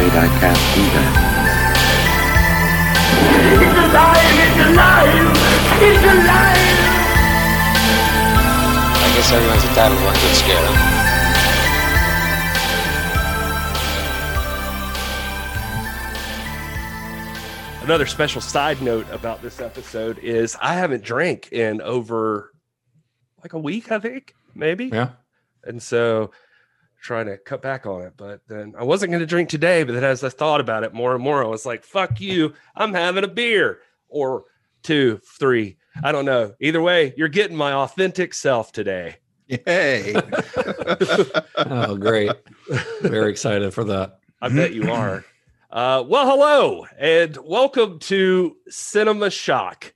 I'm afraid I can't do that. It's alive! It's alive! It's alive! I guess everyone's entitled to one good scare, huh? Another special side note about this episode is I haven't drank in over like a week, I think, maybe. Yeah. And so trying to cut back on it. But then I wasn't going to drink today. But then as I thought about it more and more, I was like, fuck you. I'm having a beer or two, three. I don't know. Either way, you're getting my authentic self today. Yay. Oh, great. Very excited for that. I bet you are. Uh, well, hello and welcome to Cinema Shock.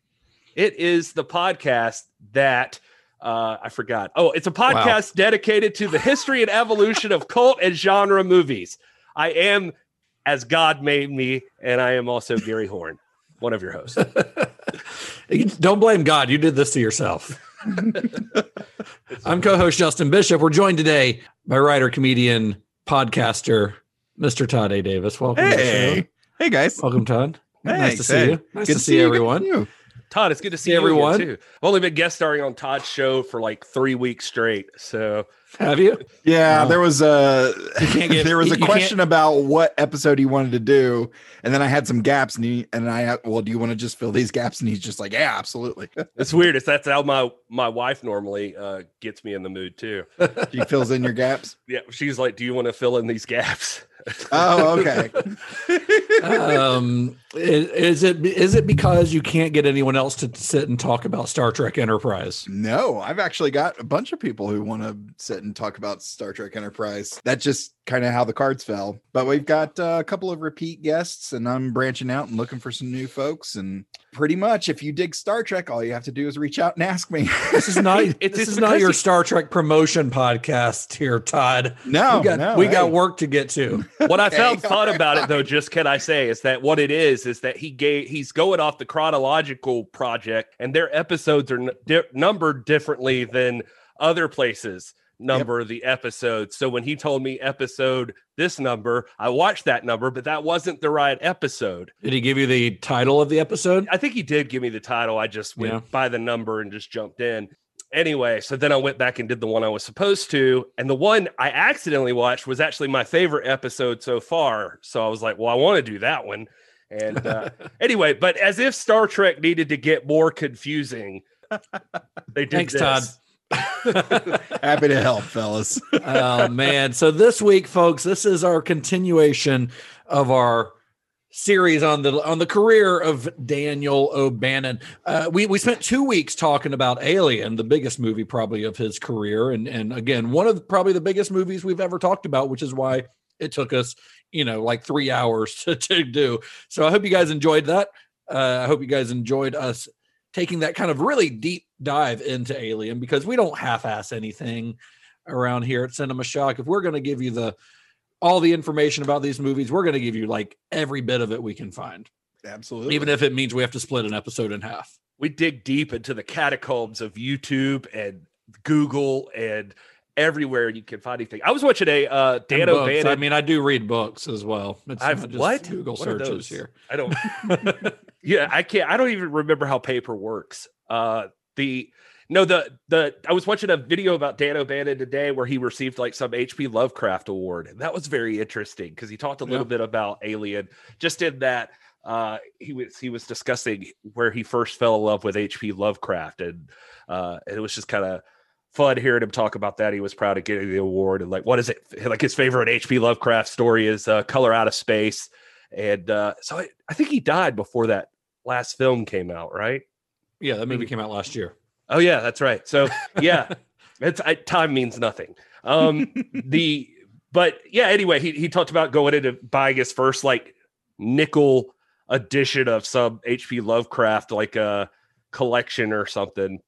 It is the podcast that uh, I forgot. Oh, it's a podcast dedicated to the history and evolution of cult and genre movies. I am as God made me, and I am also Gary Horn, one of your hosts. Don't blame God. You did this to yourself. I'm co-host Justin Bishop. We're joined today by writer, comedian, podcaster, Mr. Todd A. Davis. Welcome. to the show. Hey. Hey, guys. Welcome, Todd. nice Thanks. to see you. Nice Good to see you, good everyone. To you. Todd, it's good to see Hey, everyone everyone. too. I've only been guest starring on Todd's show for like three weeks straight, so Have you? Yeah, Wow. there was a get- there was a you can't- question about what episode he wanted to do, and then I had some gaps, and he and I well, do you want to just fill these gaps? And he's just like, yeah, absolutely. it's weird. It's that's how my my wife normally uh, gets me in the mood too. she fills in your gaps. Yeah, she's like, "Do you want to fill in these gaps?" Oh, okay. um, i- is it is it because you can't get anyone else to sit and talk about Star Trek Enterprise? No, I've actually got a bunch of people who want to sit and talk about Star Trek Enterprise. That just kind of how the cards fell. But we've got uh, a couple of repeat guests, and I'm branching out and looking for some new folks. And pretty much, if you dig Star Trek, all you have to do is reach out and ask me. This is not It's- this it's is not your he- Star Trek promotion podcast here, Todd. no, we got no, we hey. got work to get to. What I Okay, found fun alright, about it though, just can I say, is that what it is is that he gave he's going off the chronological project, and their episodes are n- di- numbered differently than other places number the episode. So when he told me episode this number, I watched that number, but that wasn't the right episode. Did he give you the title of the episode? I think he did give me the title. I just went Yeah. by the number and just jumped in. Anyway, so then I went back and did the one I was supposed to. And the one I accidentally watched was actually my favorite episode so far. So I was like, well, I want to do that one. And uh, anyway, but as if Star Trek needed to get more confusing, they did Thanks, this. Todd. Happy to help, fellas. oh man! So this week, folks, this is our continuation of our series on the on the career of Daniel O'Bannon. Uh, we we spent two weeks talking about Alien, the biggest movie probably of his career, and and again one of the, probably the biggest movies we've ever talked about, which is why it took us you know like three hours to, to do. So I hope you guys enjoyed that. Uh, I hope you guys enjoyed us taking that kind of really deep dive into Alien because we don't half-ass anything around here at Cinema Shock. If we're going to give you the all the information about these movies, we're going to give you like every bit of it we can find, Absolutely. even if it means we have to split an episode in half. We dig deep into the catacombs of YouTube and Google and everywhere you can find anything. I was watching a uh, Dan. O'Bannon. I mean, I do read books as well. It's I've not just what Google What searches here. I don't. yeah, I can't. I don't even remember how paper works. Uh, the no, the the I was watching a video about Dan O'Bannon today where he received like some H.P. Lovecraft award, and that was very interesting because he talked a little Yeah. bit about Alien. Just in that, uh, he was he was discussing where he first fell in love with H.P. Lovecraft, and uh, it was just kind of fun hearing him talk about that. He was proud of getting the award, and like, what is it? Like his favorite H.P. Lovecraft story is uh, "Color Out of Space." And uh, so I, I think he died before that last film came out, right? Yeah, that movie came out last year. Oh yeah, that's right. So yeah, it's I, time means nothing. Um, the but yeah, anyway, he he talked about going into buying his first like nickel edition of some H.P. Lovecraft like a collection or something.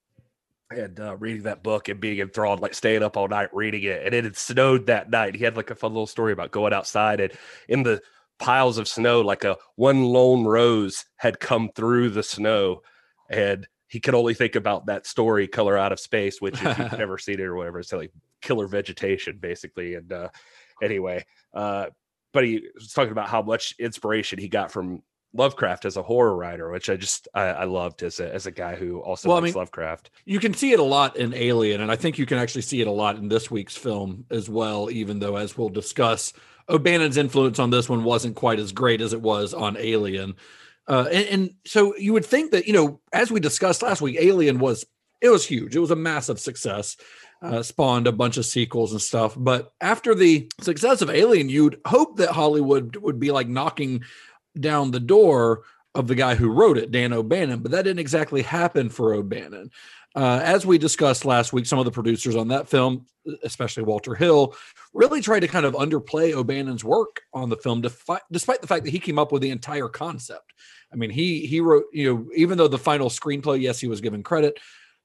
And uh, reading that book and being enthralled, like staying up all night reading it. And it had snowed that night. He had like a fun little story about going outside and in the piles of snow, like a one lone rose had come through the snow. And he could only think about that story, Color Out of Space, which if you've never seen it or whatever, it's like killer vegetation, basically. And uh, anyway, uh, but he was talking about how much inspiration he got from Lovecraft as a horror writer, which I just I, I loved as a as a guy who also Well, I mean, Lovecraft. You can see it a lot in Alien, and I think you can actually see it a lot in this week's film as well, even though, as we'll discuss, O'Bannon's influence on this one wasn't quite as great as it was on Alien. Uh, and, and so you would think that, you know, as we discussed last week, Alien was it was huge. It was a massive success. Uh, spawned a bunch of sequels and stuff. But after the success of Alien, you'd hope that Hollywood would be like knocking down the door of the guy who wrote it, Dan O'Bannon. But that didn't exactly happen for O'Bannon. Uh, as we discussed last week, some of the producers on that film, especially Walter Hill, really tried to kind of underplay O'Bannon's work on the film, defi- despite the fact that he came up with the entire concept. I mean, he he wrote, you know, even though the final screenplay, yes, he was given credit,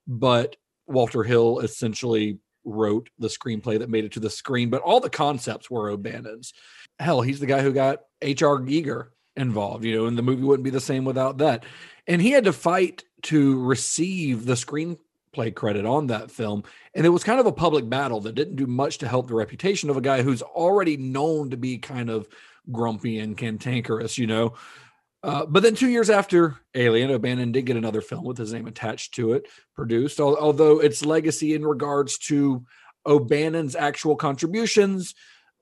but Walter Hill essentially wrote the screenplay that made it to the screen. But all the concepts were O'Bannon's. Hell, he's the guy who got H.R. Giger involved, you know, and the movie wouldn't be the same without that. And he had to fight to receive the screenplay credit on that film. And it was kind of a public battle that didn't do much to help the reputation of a guy who's already known to be kind of grumpy and cantankerous, you know. Uh, but then two years after Alien, O'Bannon did get another film with his name attached to it, produced, although its legacy in regards to O'Bannon's actual contributions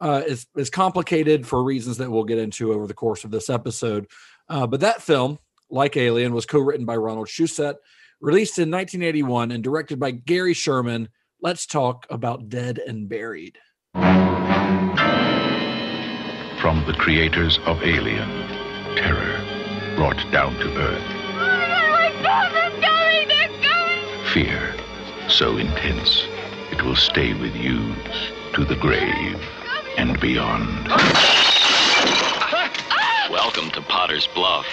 uh, is, is complicated for reasons that we'll get into over the course of this episode. Uh, but that film, like Alien, was co written by Ronald Shusett, released in 1981, and directed by Gary Sherman. Let's talk about Dead and Buried. From the creators of Alien, terror brought down to earth. Fear so intense it will stay with you to the grave and beyond. Welcome to Potter's Bluff.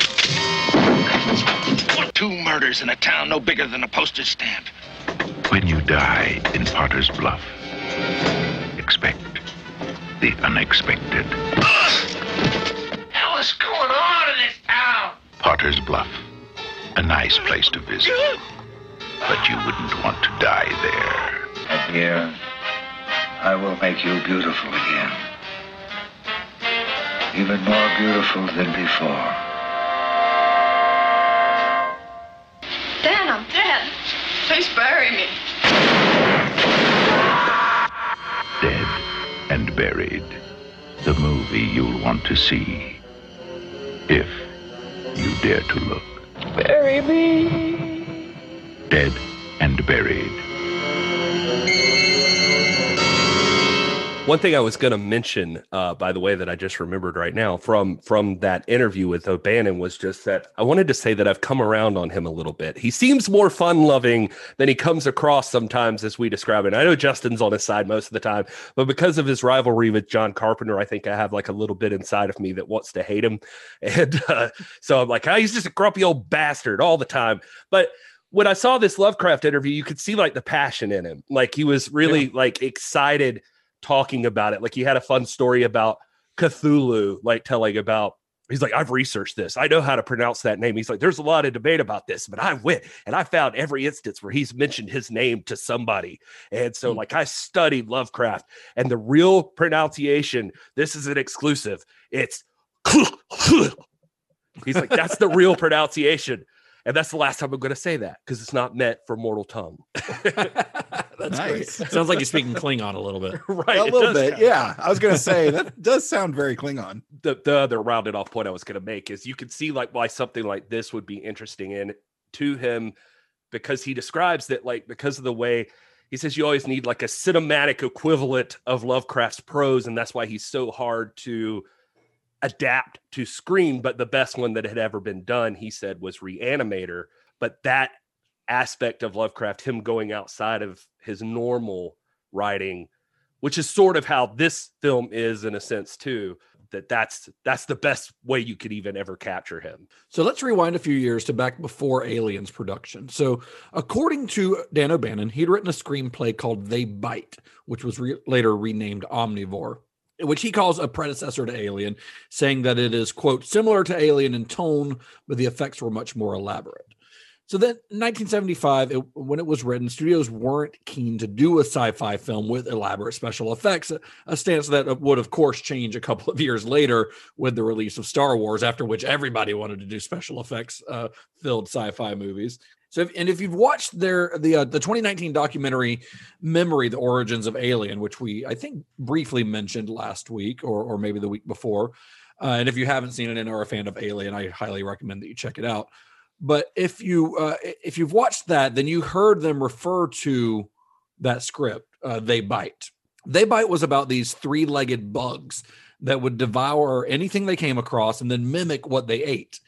Two murders in a town no bigger than a postage stamp. When you die in Potter's Bluff, expect the unexpected. Hell is going on in this town? Potter's Bluff, a nice place to visit, but you wouldn't want to die there. Here, I will make you beautiful again. Even more beautiful than before. Dan, I'm dead. Please bury me. Dead and Buried, the movie you'll want to see if you dare to look. Bury me. Dead and Buried. One thing I was going to mention, uh, by the way, that I just remembered right now from from that interview with O'Bannon was just that I wanted to say that I've come around on him a little bit. He seems more fun loving than he comes across sometimes as we describe it. And I know Justin's on his side most of the time, but because of his rivalry with John Carpenter, I think I have like a little bit inside of me that wants to hate him, and uh, so I'm like, oh, he's just a grumpy old bastard all the time. But when I saw this Lovecraft interview, you could see like the passion in him. Like he was really like excited talking about it. Like he had a fun story about Cthulhu, like telling about he's like, I've researched this. I know how to pronounce that name. He's like, there's a lot of debate about this, but I went and I found every instance where he's mentioned his name to somebody. And so, hmm. like, I studied Lovecraft and the real pronunciation, this is an exclusive. It's he's like, that's the real pronunciation. And that's the last time I'm going to say that because it's not meant for mortal tongue. That's Nice. great. Sounds like you're speaking Klingon a little bit. right. a little does bit. sound- Yeah. I was going to say that does sound very Klingon. the, the other rounded off point I was going to make is you can see like why something like this would be interesting in to him because he describes that like because of the way he says you always need like a cinematic equivalent of Lovecraft's prose and that's why he's so hard to adapt to screen but the best one that had ever been done he said was Reanimator but that aspect of Lovecraft him going outside of his normal writing which is sort of how this film is in a sense too that that's that's the best way you could even ever capture him. So let's rewind a few years to back before Aliens production. So, according to Dan O'Bannon, he'd written a screenplay called They Bite, which was re- later renamed Omnivore, which he calls a predecessor to Alien, saying that it is, quote, similar to Alien in tone, but the effects were much more elaborate. So then, 1975, it, when it was written, studios weren't keen to do a sci-fi film with elaborate special effects, a, a, stance that would, of course, change a couple of years later with the release of Star Wars, after which everybody wanted to do special effects uh, filled sci-fi movies. So, if, and if you've watched their the uh, the 2019 documentary "Memory: The Origins of Alien," which we I think briefly mentioned last week or or maybe the week before, uh, and if you haven't seen it and are a fan of Alien, I highly recommend that you check it out. But if you uh, if you've watched that, then you heard them refer to that script. Uh, they bite. They bite was about these three-legged bugs that would devour anything they came across and then mimic what they ate.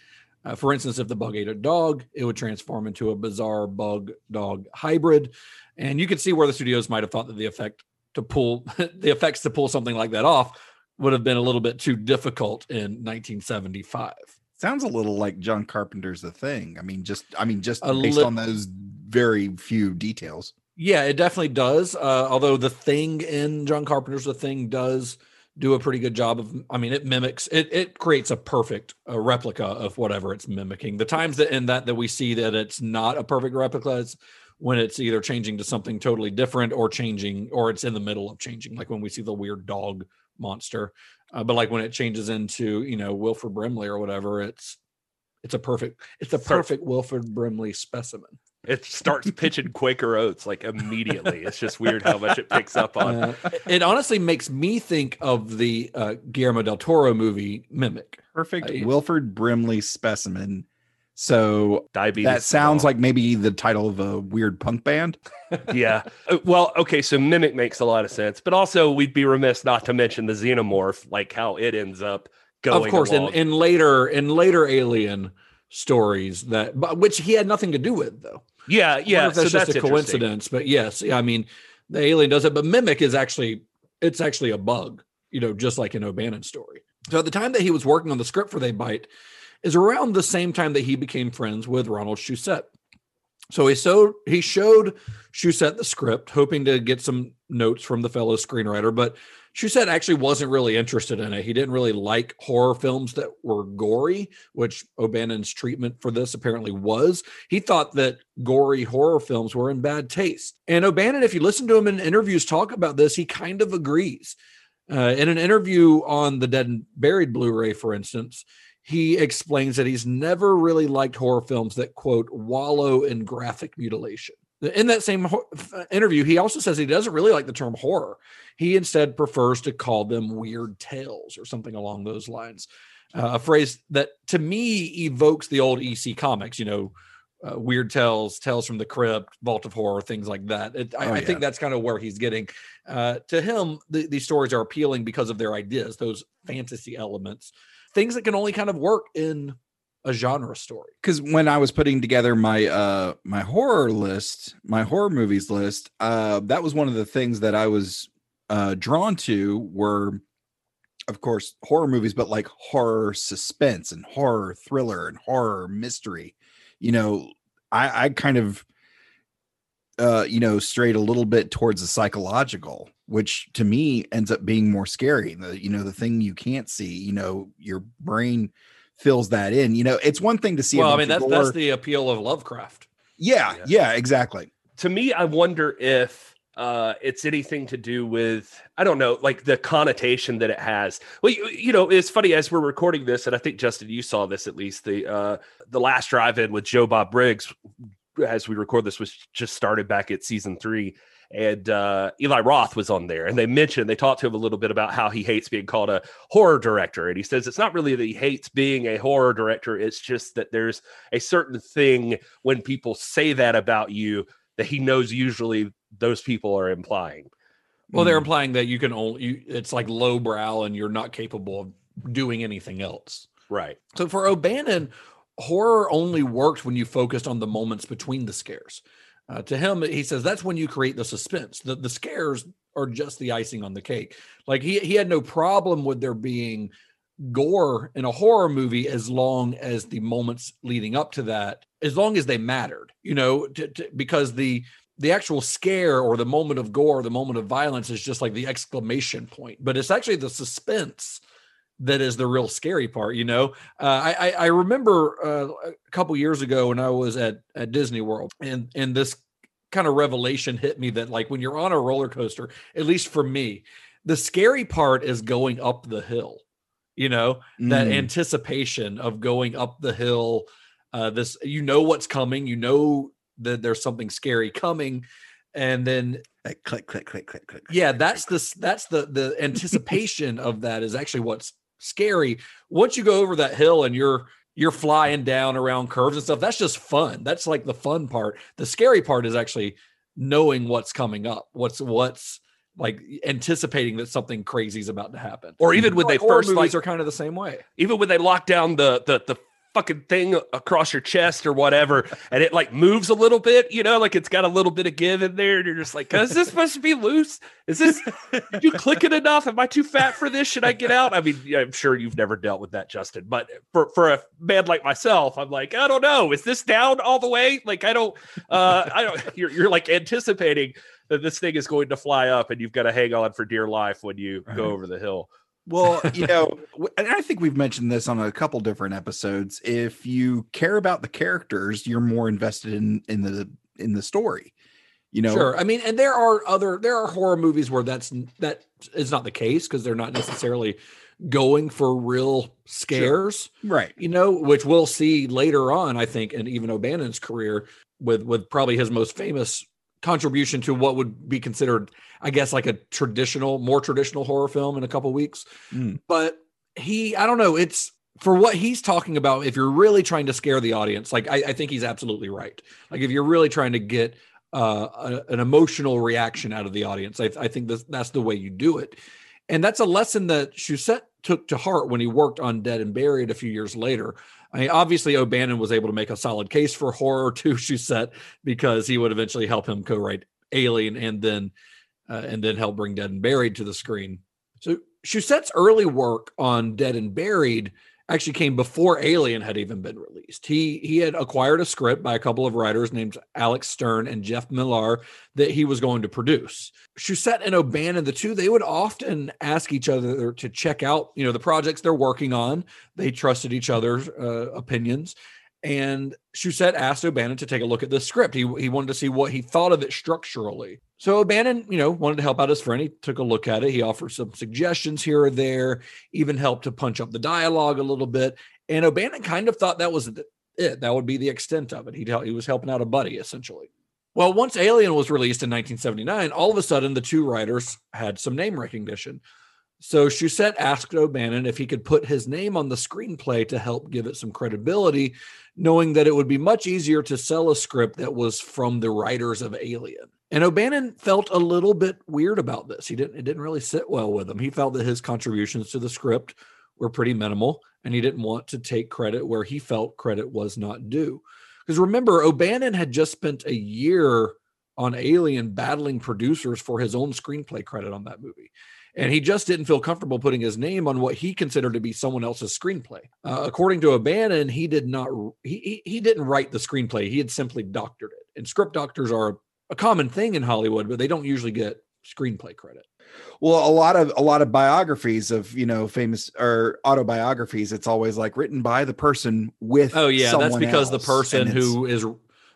Uh, for instance, if the bug ate a dog, it would transform into a bizarre bug dog hybrid. And you could see where the studios might have thought that the effect to pull the effects to pull something like that off would have been a little bit too difficult in 1975. Sounds a little like John Carpenter's The Thing. I mean, just I mean, just a based li- on those very few details. Yeah, it definitely does. Uh, although the thing in John Carpenter's The Thing does do a pretty good job of. I mean, it mimics it. It creates a perfect uh, replica of whatever it's mimicking. The times that in that that we see that it's not a perfect replica is when it's either changing to something totally different or changing, or it's in the middle of changing. Like when we see the weird dog monster. Uh, but like when it changes into you know Wilford Brimley or whatever, it's it's a perfect it's a perfect Wilford Brimley specimen. It starts pitching Quaker Oats like immediately. It's just weird how much it picks up on. Uh, it honestly makes me think of the uh, Guillermo del Toro movie Mimic. Perfect uh, Wilford Brimley specimen so Diabetes that sounds like maybe the title of a weird punk band. yeah. Uh, well, okay. So Mimic makes a lot of sense, but also we'd be remiss not to mention the Xenomorph, like how it ends up going. Of course, in, in later in later Alien stories that, but which he had nothing to do with, though. Yeah, yeah. that's so just that's a coincidence, but yes, I mean, the alien does it, but Mimic is actually it's actually a bug, you know, just like an O'Bannon story. So at the time that he was working on the script for They Bite, is around the same time that he became friends with Ronald Shusett. So he so he showed Shusett the script, hoping to get some notes from the fellow screenwriter, but Shusett actually wasn't really interested in it. He didn't really like horror films that were gory, which O'Bannon's treatment for this apparently was. He thought that gory horror films were in bad taste. And O'Bannon, if you listen to him in interviews talk about this, he kind of agrees. Uh, in an interview on the Dead and Buried Blu-ray, for instance, he explains that he's never really liked horror films that quote wallow in graphic mutilation. In that same interview, he also says he doesn't really like the term horror. He instead prefers to call them weird tales or something along those lines. Uh, a phrase that to me evokes the old EC comics, you know, uh, weird tales, tales from the crypt, vault of horror, things like that. It, I, oh, yeah. I, think that's kind of where he's getting. Uh, to him, the, these stories are appealing because of their ideas, those fantasy elements things that can only kind of work in a genre story. Because when I was putting together my uh my horror list, my horror movies list, uh that was one of the things that I was uh drawn to were of course horror movies, but like horror suspense and horror thriller and horror mystery. You know, I I kind of uh you know strayed a little bit towards the psychological which to me ends up being more scary. The you know the thing you can't see, you know, your brain fills that in. You know, it's one thing to see. Well, I mean that's gore. that's the appeal of Lovecraft. Yeah, yeah, yeah, exactly. To me, I wonder if uh, it's anything to do with I don't know, like the connotation that it has. Well, you, you, know, it's funny as we're recording this, and I think Justin, you saw this at least. The uh, the last drive-in with Joe Bob Briggs, as we record this, was just started back at season three, and uh, Eli Roth was on there, and they mentioned they talked to him a little bit about how he hates being called a horror director, and he says it's not really that he hates being a horror director; it's just that there's a certain thing when people say that about you that he knows usually those people are implying. Well, they're mm. implying that you can only you, it's like lowbrow and you're not capable of doing anything else. Right. So for O'Bannon, horror only worked when you focused on the moments between the scares. Uh, to him, he says that's when you create the suspense. The the scares are just the icing on the cake. Like he he had no problem with there being gore in a horror movie as long as the moments leading up to that, as long as they mattered, you know, to, to, because the the actual scare or the moment of gore, the moment of violence is just like the exclamation point, but it's actually the suspense that is the real scary part. You know, uh, I I remember uh, a couple years ago when I was at at Disney World, and and this kind of revelation hit me that like when you're on a roller coaster, at least for me, the scary part is going up the hill. You know, that Mm. anticipation of going up the hill. Uh, this you know what's coming. You know that there's something scary coming, and then click, click, click, click, click. yeah that's the that's the the anticipation of that is actually what's scary. Once you go over that hill and you're you're flying down around curves and stuff that's just fun. That's like the fun part. The scary part is actually knowing what's coming up what's what's like anticipating that something crazy is about to happen. Or even mm-hmm. when Like, they horror first movies like are kind of the same way. even when they lock down the the the fucking thing across your chest or whatever and it like moves a little bit you know like it's got a little bit of give in there and you're just like is this supposed to be loose? Is this did you click it enough? Am i too fat for this? Should i get out? I mean i'm sure you've never dealt with that justin but for for a man like myself i'm like i don't know. Is this down all the way? Like i don't uh i don't you're, you're like anticipating that this thing is going to fly up and you've got to hang on for dear life when you go over the hill Well, you know, and I think we've mentioned this on a couple different episodes. If you care about the characters, you're more invested in in the in the story. You know, Sure. I mean, and there are other there are horror movies where that's that is not the case because they're not necessarily going for real scares, right? You know, which we'll see later on. I think, in even O'Bannon's career, with with probably his most famous contribution to what would be considered, I guess, like a traditional, more traditional horror film in a couple weeks. Mm. But he, I don't know, it's for what he's talking about. If you're really trying to scare the audience, like I, I think he's absolutely right. Like if you're really trying to get uh, a- an emotional reaction out of the audience, I, I think that's, that's the way you do it. And that's a lesson that Shusett took to heart when he worked on Dead and Buried a few years later. I mean, obviously, O'Bannon was able to make a solid case for horror to Shusett because he would eventually help him co-write Alien and then uh, and then help bring Dead and Buried to the screen. So Shusett's early work on Dead and Buried actually came before Alien had even been released. He he had acquired a script by a couple of writers named Alex Stern and Jeff Millar that he was going to produce. Shusett and O'Bannon, the two, they would often ask each other to check out, you know, the projects they're working on. They trusted each other's uh, opinions. And Shusett asked O'Bannon to take a look at the script. He, he wanted to see what he thought of it structurally. So O'Bannon, you know, wanted to help out his friend. He took a look at it. He offered some suggestions here or there, even helped to punch up the dialogue a little bit. And O'Bannon kind of thought that was it. That would be the extent of it. Hel- he was helping out a buddy, essentially. Well, once Alien was released in 1979, all of a sudden the two writers had some name recognition. So Shusett asked O'Bannon if he could put his name on the screenplay to help give it some credibility, knowing that it would be much easier to sell a script that was from the writers of Alien. And O'Bannon felt a little bit weird about this. He didn't it didn't really sit well with him. He felt that his contributions to the script were pretty minimal and he didn't want to take credit where he felt credit was not due. Because remember, O'Bannon had just spent a year on Alien battling producers for his own screenplay credit on that movie. And he just didn't feel comfortable putting his name on what he considered to be someone else's screenplay. Uh, according to O'Bannon, he did not he, he didn't write the screenplay. He had simply doctored it. And script doctors are a common thing in Hollywood, but they don't usually get screenplay credit. Well, a lot of a lot of biographies of you know famous or autobiographies, it's always like written by the person with. Oh yeah, that's because the person who is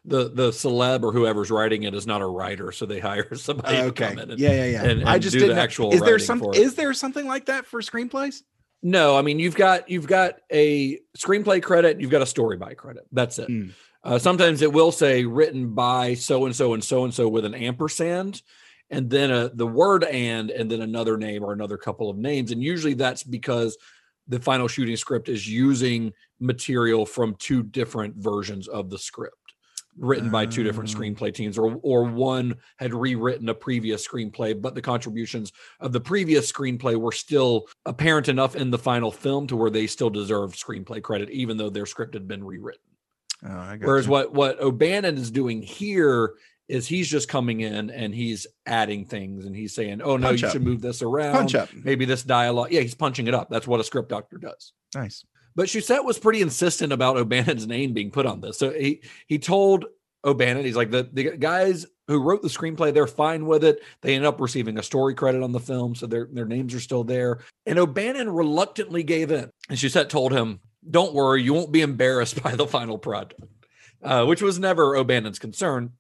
the the celeb or whoever's writing it is not a writer, so they hire somebody. to Okay. come in and- yeah, yeah, yeah. and- I just do didn't. the actual. is there some? Is there something like that for screenplays? No, I mean you've got you've got a screenplay credit, you've got a story by credit. That's it. Hmm. Uh, sometimes it will say written by so and so and so and so with an ampersand, and then a, the word and and then another name or another couple of names, and usually that's because the final shooting script is using material from two different versions of the script written by two different Oh. screenplay teams or or one had rewritten a previous screenplay but the contributions of the previous screenplay were still apparent enough in the final film to where they still deserved screenplay credit even though their script had been rewritten Oh, I got whereas you. what what O'Bannon is doing here is he's just coming in and he's adding things and he's saying, "Oh no, Punch you up. should move this around." Punch up. Maybe this dialogue. Yeah, he's punching it up. That's what a script doctor does. Nice. But Shusett was pretty insistent about O'Bannon's name being put on this. So he he told O'Bannon, he's like the, the guys who wrote the screenplay, they're fine with it. They end up receiving a story credit on the film, so their their names are still there. And O'Bannon reluctantly gave in. And Shusett told him, "Don't worry, you won't be embarrassed by the final product," uh, which was never O'Bannon's concern.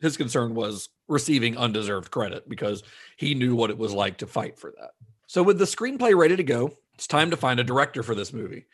His concern was receiving undeserved credit because he knew what it was like to fight for that. So with the screenplay ready to go, it's time to find a director for this movie.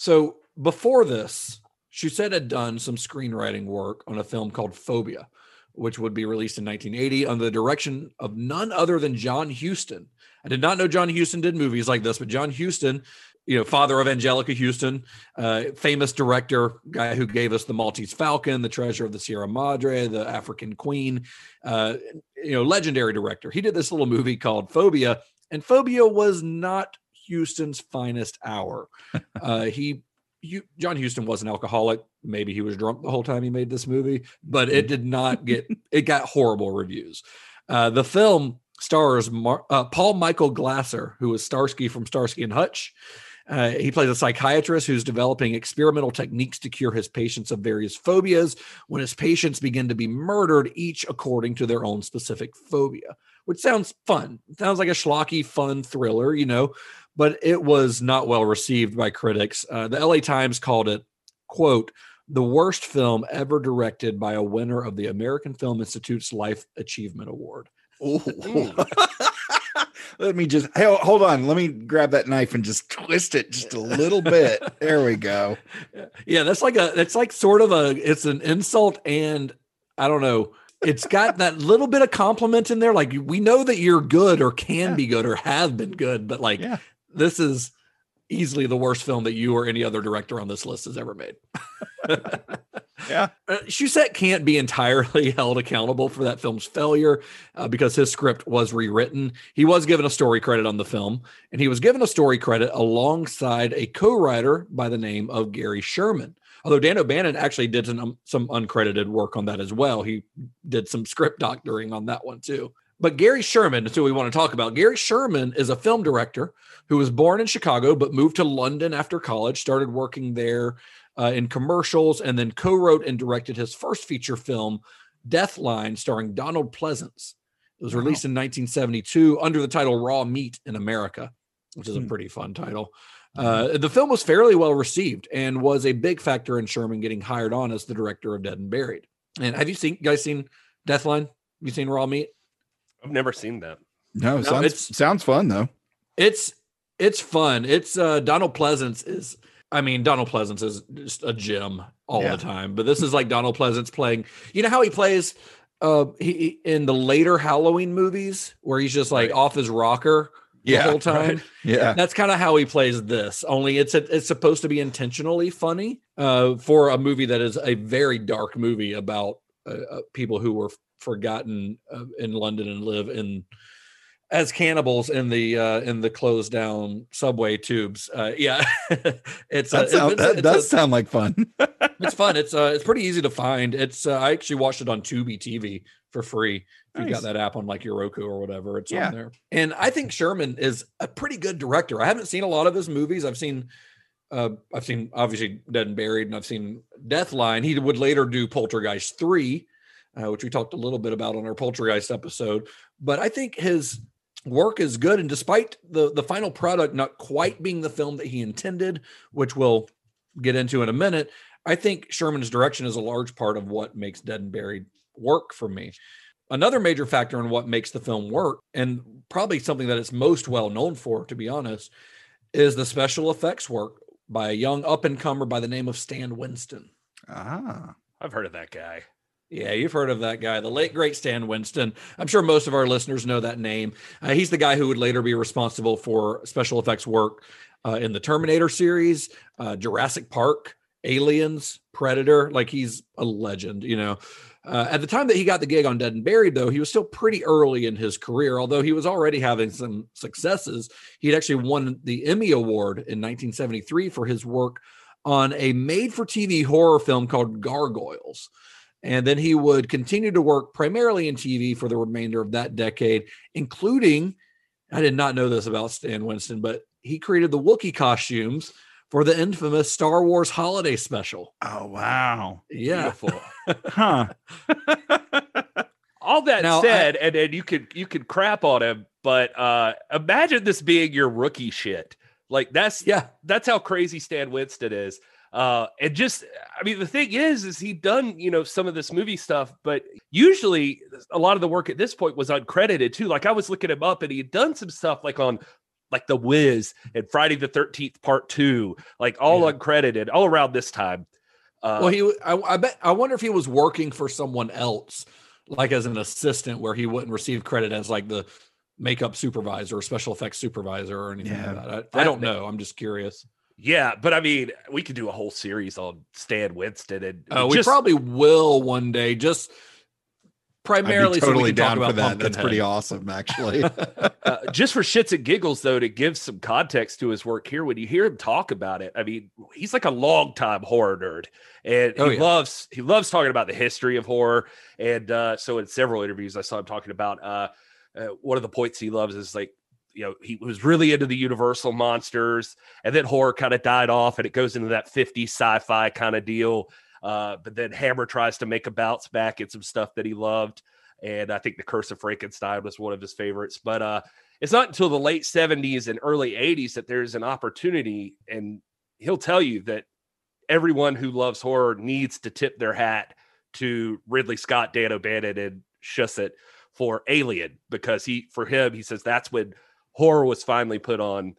So before this, Shusett had done some screenwriting work on a film called Phobia, which would be released in 1980 under the direction of none other than John Huston. I did not know John Huston did movies like this, but John Huston, you know, father of Anjelica Huston, uh, famous director, guy who gave us the Maltese Falcon, the Treasure of the Sierra Madre, the African Queen, uh, you know, legendary director. He did this little movie called Phobia, and Phobia was not Huston's finest hour. Uh, he, you, John Huston was an alcoholic. Maybe he was drunk the whole time he made this movie, but it did not get. it got horrible reviews. Uh, the film stars Mar- uh, Paul Michael Glaser, who was Starsky from Starsky and Hutch. Uh, he plays a psychiatrist who's developing experimental techniques to cure his patients of various phobias when his patients begin to be murdered, each according to their own specific phobia, which sounds fun. sounds like a schlocky, fun thriller, you know, but it was not well received by critics. Uh, the LA Times called it, quote, the worst film ever directed by a winner of the American Film Institute's Life Achievement Award. Let me just hey, hold on. Let me grab that knife and just twist it just a little bit. There we go. Yeah, that's like a it's like sort of a it's an insult and I don't know. It's got that little bit of compliment in there. Like we know that you're good or can Yeah. be good or have been good, but like Yeah. this is easily the worst film that you or any other director on this list has ever made. Yeah. Uh, Shusett can't be entirely held accountable for that film's failure uh, because his script was rewritten. He was given a story credit on the film, and he was given a story credit alongside a co-writer by the name of Gary Sherman. Although Dan O'Bannon actually did some, some uncredited work on that as well. He did some script doctoring on that one too. But Gary Sherman is who we want to talk about. Gary Sherman is a film director who was born in Chicago but moved to London after college, started working there uh, in commercials, and then co wrote and directed his first feature film, Deathline, starring Donald Pleasence. It was released in 1972 under the title Raw Meat in America, which is a Hmm. pretty fun title. Uh, the film was fairly well received and was a big factor in Sherman getting hired on as the director of Dead and Buried. And have you seen guys seen Deathline? Have you seen Raw Meat? I've never seen that. No, No, sounds it's- sounds fun though. It's it's fun. It's uh Donald Pleasence is I mean Donald Pleasence is just a gem all Yeah. the time. But this is like Donald Pleasence playing. You know how he plays uh he in the later Halloween movies where he's just like Right. off his rocker the Yeah, whole time. right. Yeah. That's kind of how he plays this. Only it's it's supposed to be intentionally funny uh, for a movie that is a very dark movie about uh, uh, people who were forgotten uh, in London and live in as cannibals in the uh, in the closed down subway tubes. Uh, yeah, it's That, uh, sound, it's, that it's, does a- sound like fun. it's fun. It's uh, it's pretty easy to find. It's uh, I actually watched it on Tubi TV for free. If you got that app on like your Roku or whatever, it's Yeah. on there. And I think Sherman is a pretty good director. I haven't seen a lot of his movies. I've seen uh, I've seen obviously Dead and Buried, and I've seen Deathline. He would later do Poltergeist three, uh, which we talked a little bit about on our Poltergeist episode. But I think his work is good, and despite the the final product not quite being the film that he intended, which we'll get into in a minute, I think Sherman's direction is a large part of what makes Dead and Buried work for me. Another major factor in what makes the film work, and probably something that it's most well known for, to be honest, is the special effects work by a young up and comer by the name of Stan Winston. ah. I've heard of that guy. Yeah, you've heard of that guy, the late great Stan Winston. I'm sure most of our listeners know that name. Uh, he's the guy who would later be responsible for special effects work uh, in the Terminator series, uh, Jurassic Park, Aliens, Predator. Like he's a legend, you know. Uh, at the time that he got the gig on Dead and Buried, though, he was still pretty early in his career. Although he was already having some successes, he had actually won the Emmy Award in 1973 for his work on a made-for-TV horror film called Gargoyles. And then he would continue to work primarily in TV for the remainder of that decade, including, I did not know this about Stan Winston, but he created the Wookiee costumes for the infamous Star Wars holiday special. Oh, wow. Yeah. Beautiful. Huh. All that Now, I- said, and and you could you could crap on him, but uh imagine this being your rookie shit. Like that's Yeah. that's how crazy Stan Winston is. Uh, and just, I mean, the thing is, is he done, you know, some of this movie stuff, but usually a lot of the work at this point was uncredited too. Like I was looking him up and he had done some stuff like on like The Wiz and Friday the 13th part two, like all Yeah. uncredited all around this time. Uh, well, he, I, I bet, I wonder if he was working for someone else, like as an assistant, where he wouldn't receive credit as like the makeup supervisor or special effects supervisor or anything Yeah. like that. I, I don't know. I'm just curious. Yeah, but I mean, we could do a whole series on Stan Winston and Uh, we just- probably will one day, just primarily totally so we can down talk for about that. That's pretty awesome, actually. uh, just for shits and giggles, though, to give some context to his work here, when you hear him talk about it, I mean, he's like a long time horror nerd, and Oh, he yeah. loves he loves talking about the history of horror. And uh, so, in several interviews, I saw him talking about uh, uh, one of the points he loves is like. You know, he was really into the Universal monsters, and then horror kind of died off, and it goes into that 50 sci-fi kind of deal. Uh, but then Hammer tries to make a bounce back at some stuff that he loved and I think The Curse of Frankenstein was one of his favorites. But uh, it's not until the late 70s and early 80s that there's an opportunity, and he'll tell you that everyone who loves horror needs to tip their hat to Ridley Scott, Dan O'Bannon, and Shusett for Alien because he, for him, he says that's when horror was finally put on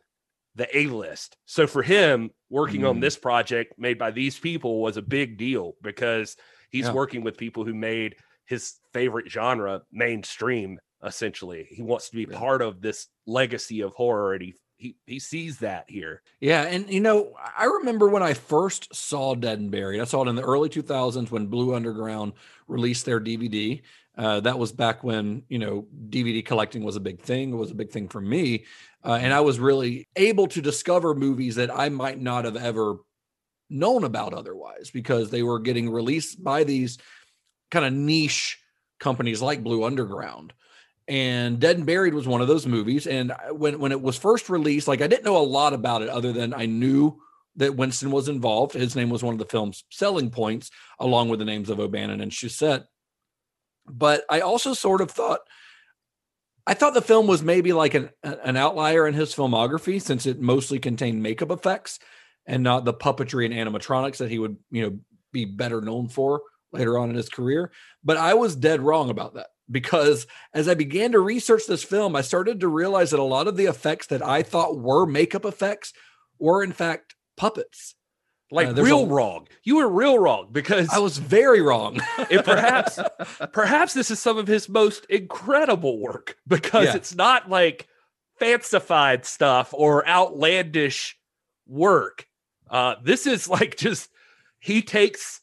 the A list. So for him, working on Mm. this project made by these people was a big deal because he's Yeah. working with people who made his favorite genre mainstream. Essentially, he wants to be Yeah. part of this legacy of horror, and he he he sees that here. Yeah, and you know, I remember when I first saw Dead and Buried. I saw it in the early 2000s when Blue Underground released their DVD. Uh, that was back when you know DVD collecting was a big thing. It was a big thing for me, uh, and I was really able to discover movies that I might not have ever known about otherwise because they were getting released by these kind of niche companies like Blue Underground. And Dead and Buried was one of those movies. And when when it was first released, like I didn't know a lot about it other than I knew that Winston was involved. His name was one of the film's selling points, along with the names of O'Bannon and Shusett. But I also sort of thought I thought the film was maybe like an an outlier in his filmography since it mostly contained makeup effects and not the puppetry and animatronics that he would, you know, be better known for later on in his career. But I was dead wrong about that because as I began to research this film, I started to realize that a lot of the effects that I thought were makeup effects were in fact puppets. Like Uh, real a- wrong. You were real wrong because I was very wrong. and perhaps perhaps this is some of his most incredible work because Yeah. it's not like fancified stuff or outlandish work. Uh, this is like just he takes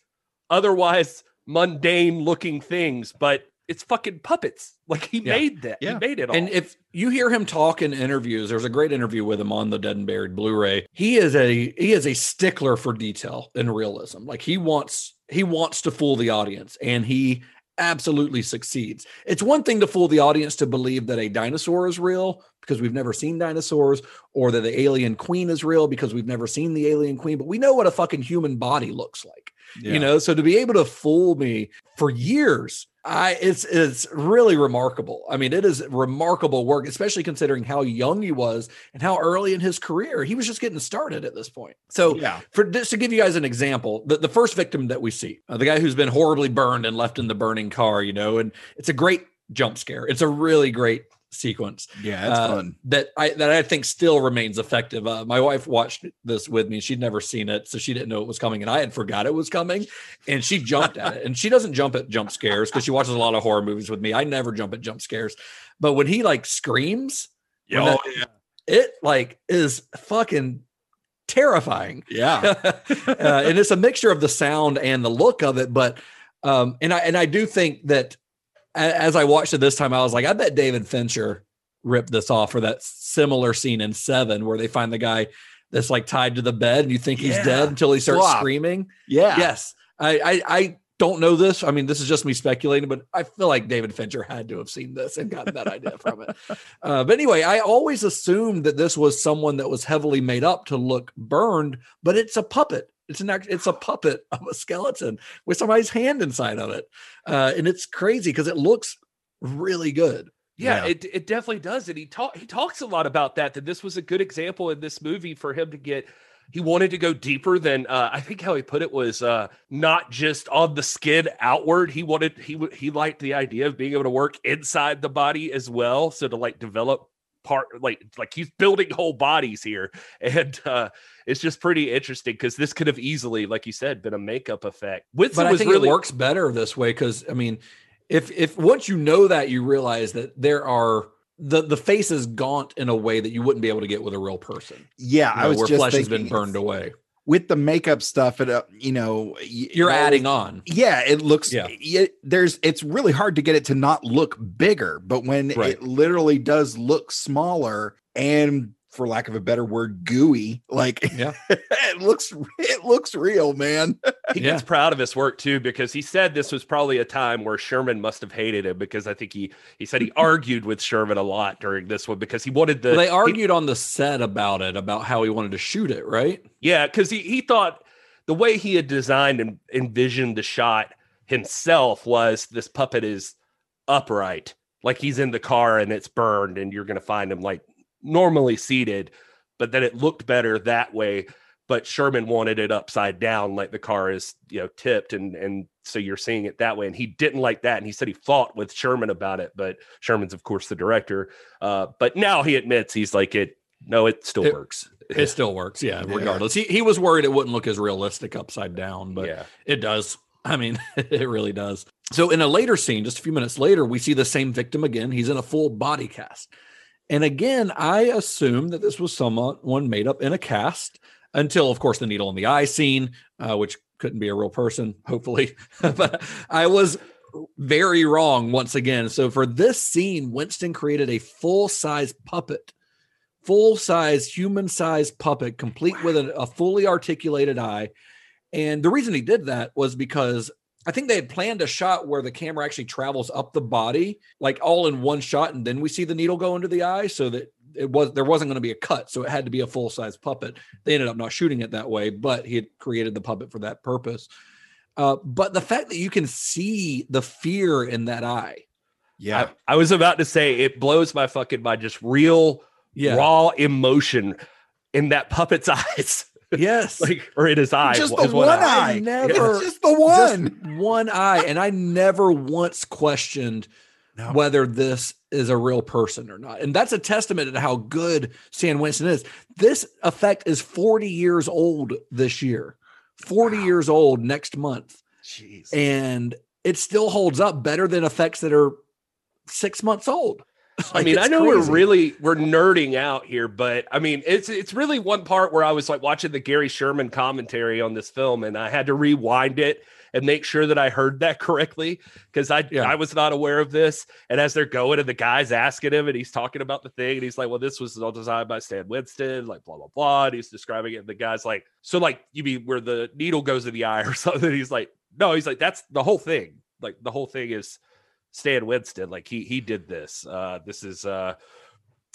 otherwise mundane looking things, but it's fucking puppets. Like he Yeah. made that. Yeah. He made it all. And if you hear him talk in interviews, there's a great interview with him on the Dead and Buried Blu-ray. He is a he is a stickler for detail and realism. Like he wants he wants to fool the audience, and he absolutely succeeds. It's one thing to fool the audience to believe that a dinosaur is real because we've never seen dinosaurs, or that the alien queen is real because we've never seen the alien queen, but we know what a fucking human body looks like you know so to be able to fool me for years i it's it's really remarkable. I mean it is remarkable work especially considering how young he was and how early in his career he was just getting started at this point. So Yeah. for just to give you guys an example the, the first victim that we see uh, the guy who's been horribly burned and left in the burning car you know and it's a great jump scare. It's a really great sequence Yeah, it's uh, fun. that I that I think still remains effective. Uh, my wife watched this with me; she'd never seen it, so she didn't know it was coming, and I had forgot it was coming, and she jumped at it. And she doesn't jump at jump scares because she watches a lot of horror movies with me. I never jump at jump scares, but when he like screams, when Oh, that- it like is fucking terrifying. Yeah. uh, and it's a mixture of the sound and the look of it. But um, and I and I do think that as I watched it this time, I was like, I bet David Fincher ripped this off for that similar scene in Seven where they find the guy that's like tied to the bed and you think he's Yeah. dead until he starts Flop. screaming. Yeah. Yes, I, I I don't know this. I mean, this is just me speculating, but I feel like David Fincher had to have seen this and gotten that idea from it. Uh, but anyway, I always assumed that this was someone that was heavily made up to look burned, but it's a puppet. It's an it's a puppet of a skeleton with somebody's hand inside of it, uh, and it's crazy because it looks really good. Yeah, it it definitely does. And he talk he talks a lot about that. That this was a good example in this movie for him to get. He wanted to go deeper than uh, I think how he put it was uh, not just on the skin outward. He wanted he he liked the idea of being able to work inside the body as well. So to like develop part like like he's building whole bodies here, and uh, it's just pretty interesting because this could have easily, like you said, been a makeup effect. Winston but I think really it works better this way because I mean, if if once you know that, you realize that there are the the face is gaunt in a way that you wouldn't be able to get with a real person. Yeah, You I was where just flesh has been burned away. With the makeup stuff. It, uh, you know, You're it adding on. Yeah, it looks. Yeah. Yeah, there's. It's really hard to get it to not look bigger, but when Right. it literally does look smaller and, for lack of a better word, gooey, like Yeah. it looks. It looks real, man. he Yeah. gets proud of his work too because he said this was probably a time where Sherman must have hated him because I think he he said he mm-hmm. argued with Sherman a lot during this one because he wanted the Well, they he- argued on the set about it, about how he wanted to shoot it, right? yeah because he he thought the way he had designed and envisioned the shot himself was this puppet is upright like he's in the car and it's burned and you're going to find him like normally seated but then it looked better that way but Sherman wanted it upside down, like the car is, you know, tipped, and and so you're seeing it that way. And he didn't like that, and he said he fought with Sherman about it, but Sherman's of course the director. Uh, but now he admits he's like it. No, it still It- works. It still works, yeah. Yeah. Regardless, he he was worried it wouldn't look as realistic upside down, but yeah, It does. I mean, it really does. So in a later scene, just a few minutes later, we see the same victim again. He's in a full body cast. And again, I assume that this was someone made up in a cast until, of course, the needle in the eye scene, uh, which couldn't be a real person, hopefully. but I was very wrong once again. So for this scene, Winston created a full size puppet, full size, human size puppet, complete with a, a fully articulated eye. And the reason he did that was because I think they had planned a shot where the camera actually travels up the body, like all in one shot, and then we see the needle go into the eye, so that it was there wasn't going to be a cut, so it had to be a full size puppet. They ended up not shooting it that way, but he had created the puppet for that purpose. Uh, but the fact that you can see the fear in that eye, Yeah, I, I was about to say it blows my fucking mind. Just real yeah, raw emotion in that puppet's eyes, yes, like or in his eye. just his the one I eye. never- It's just the one. just one eye, and I never once questioned No. whether this is a real person or not. And that's a testament to how good Stan Winston is. This effect is 40 years old this year, 40 years old next month. Jeez. And it still holds up better than effects that are six months old. I mean, I know crazy. we're really we're nerding out here, but I mean, it's it's really one part where I was like watching the Gary Sherman commentary on this film, and I had to rewind it and make sure that I heard that correctly because I Yeah. I was not aware of this. And as they're going, and the guy's asking him, and he's talking about the thing, and he's like, "Well, this was all designed by Stan Winston," like blah blah blah. And he's describing it, and the guy's like, "So like you mean where the needle goes in the eye or something?" He's like, "No," he's like, "That's the whole thing. Like the whole thing is." Stan Winston, like he he did this. Uh, this is uh,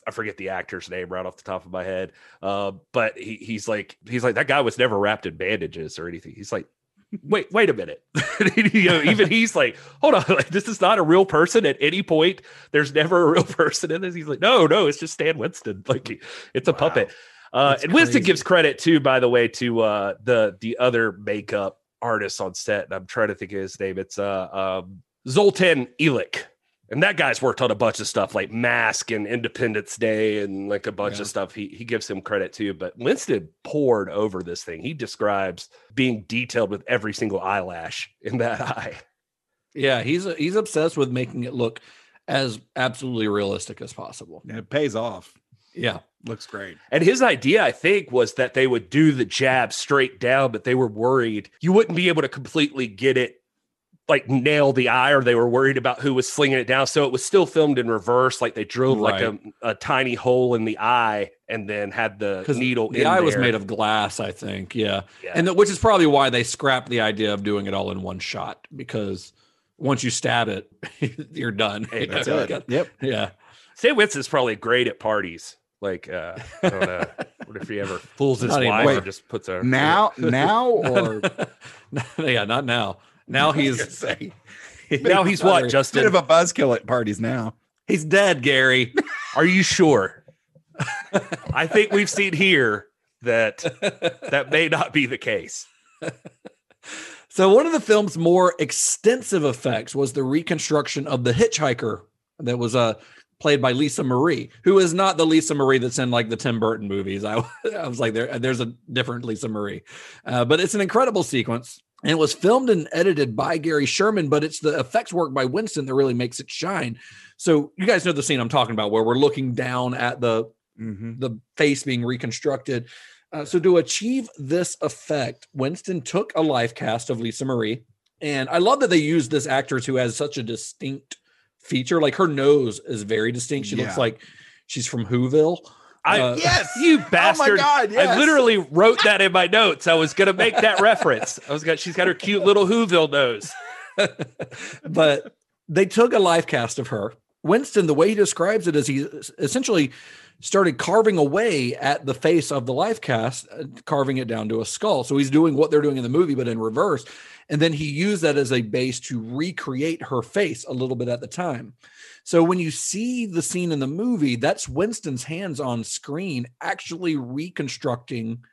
I forget the actor's name right off the top of my head. Uh, but he he's like he's like that guy was never wrapped in bandages or anything. He's like, wait wait a minute. you know, even he's like, hold on, like, this is not a real person at any point. There's never a real person in this. He's like, no no, it's just Stan Winston. Like he- it's a Wow. puppet. Uh, and Winston crazy. gives credit too, by the way, to uh, the the other makeup artist on set. And I'm trying to think of his name. It's uh, um, Zoltan Elek. And that guy's worked on a bunch of stuff like Mask and Independence Day and like a bunch Yeah. of stuff. He he gives him credit too. But Winston poured over this thing. He describes being detailed with every single eyelash in that eye. Yeah, he's he's obsessed with making it look as absolutely realistic as possible. And it pays off. Yeah. Looks great. And his idea, I think, was that they would do the jab straight down, but they were worried you wouldn't be able to completely get it like nail the eye or they were worried about who was slinging it down. So it was still filmed in reverse. Like they drilled like a, a tiny hole in the eye and then had the needle the in eye was made of glass, I think. Yeah, Yeah. and th- which is probably why they scrapped the idea of doing it all in one shot because once you stab it, you're done. Hey, That's You it. Yep. Yeah. Stan is probably great at parties. Like, uh, I don't know. what if he ever fools his Not wife anymore. and just puts her Now, now, or yeah, not now. Now he's say, Now he's what, Justin bit of a buzzkill at parties now. he's dead, Gary. Are you sure? I think we've seen here that that may not be the case. So one of the film's more extensive effects was the reconstruction of the hitchhiker that was uh played by Lisa Marie, who is not the Lisa Marie that's in like the Tim Burton movies. I, I was like, there, there's a different Lisa Marie, uh, but it's an incredible sequence. And it was filmed and edited by Gary Sherman, but it's the effects work by Winston that really makes it shine. So you guys know the scene I'm talking about, where we're looking down at the Mm-hmm. the face being reconstructed. Uh, so to achieve this effect, Winston took a life cast of Lisa Marie, and I love that they used this actress who has such a distinct feature. Like her nose is very distinct. She looks like she's from Whoville. I Uh, Yes. you bastard! God, I literally wrote that in my notes. I was gonna make that reference. I was gonna. She's got her cute little Whoville nose. but they took a life cast of her. Winston, the way he describes it is he essentially started carving away at the face of the life cast, uh, carving it down to a skull. So he's doing what they're doing in the movie, but in reverse. And then he used that as a base to recreate her face a little bit at the time. So when you see the scene in the movie, that's Winston's hands on screen actually reconstructing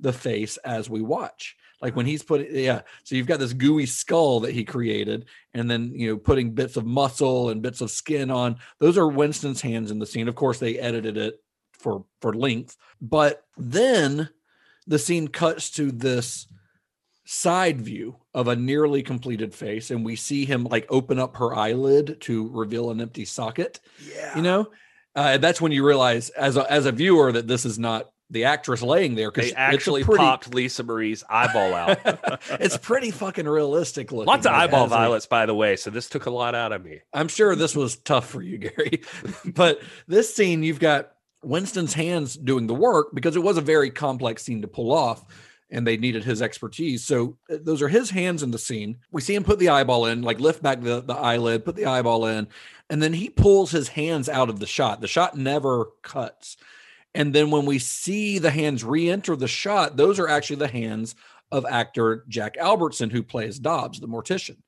the face as we watch. Like when he's putting, yeah. So you've got this gooey skull that he created, and then you know putting bits of muscle and bits of skin on. Those are Winston's hands in the scene. Of course, they edited it for for length, but then the scene cuts to this side view of a nearly completed face, and we see him like open up her eyelid to reveal an empty socket. Yeah. You know, uh, that's when you realize as a as a viewer that this is not the actress laying there because They actually popped Lisa Marie's eyeball out. it's pretty fucking realistic looking. Lots of eyeball violets, by the way. So this took a lot out of me. I'm sure this was tough for you, Gary. but this scene, you've got Winston's hands doing the work because it was a very complex scene to pull off and they needed his expertise. So uh, those are his hands in the scene. We see him put the eyeball in, like lift back the, the eyelid, put the eyeball in, and then he pulls his hands out of the shot. The shot never cuts. And then when we see the hands re-enter the shot, those are actually the hands of actor Jack Albertson, who plays Dobbs, the mortician.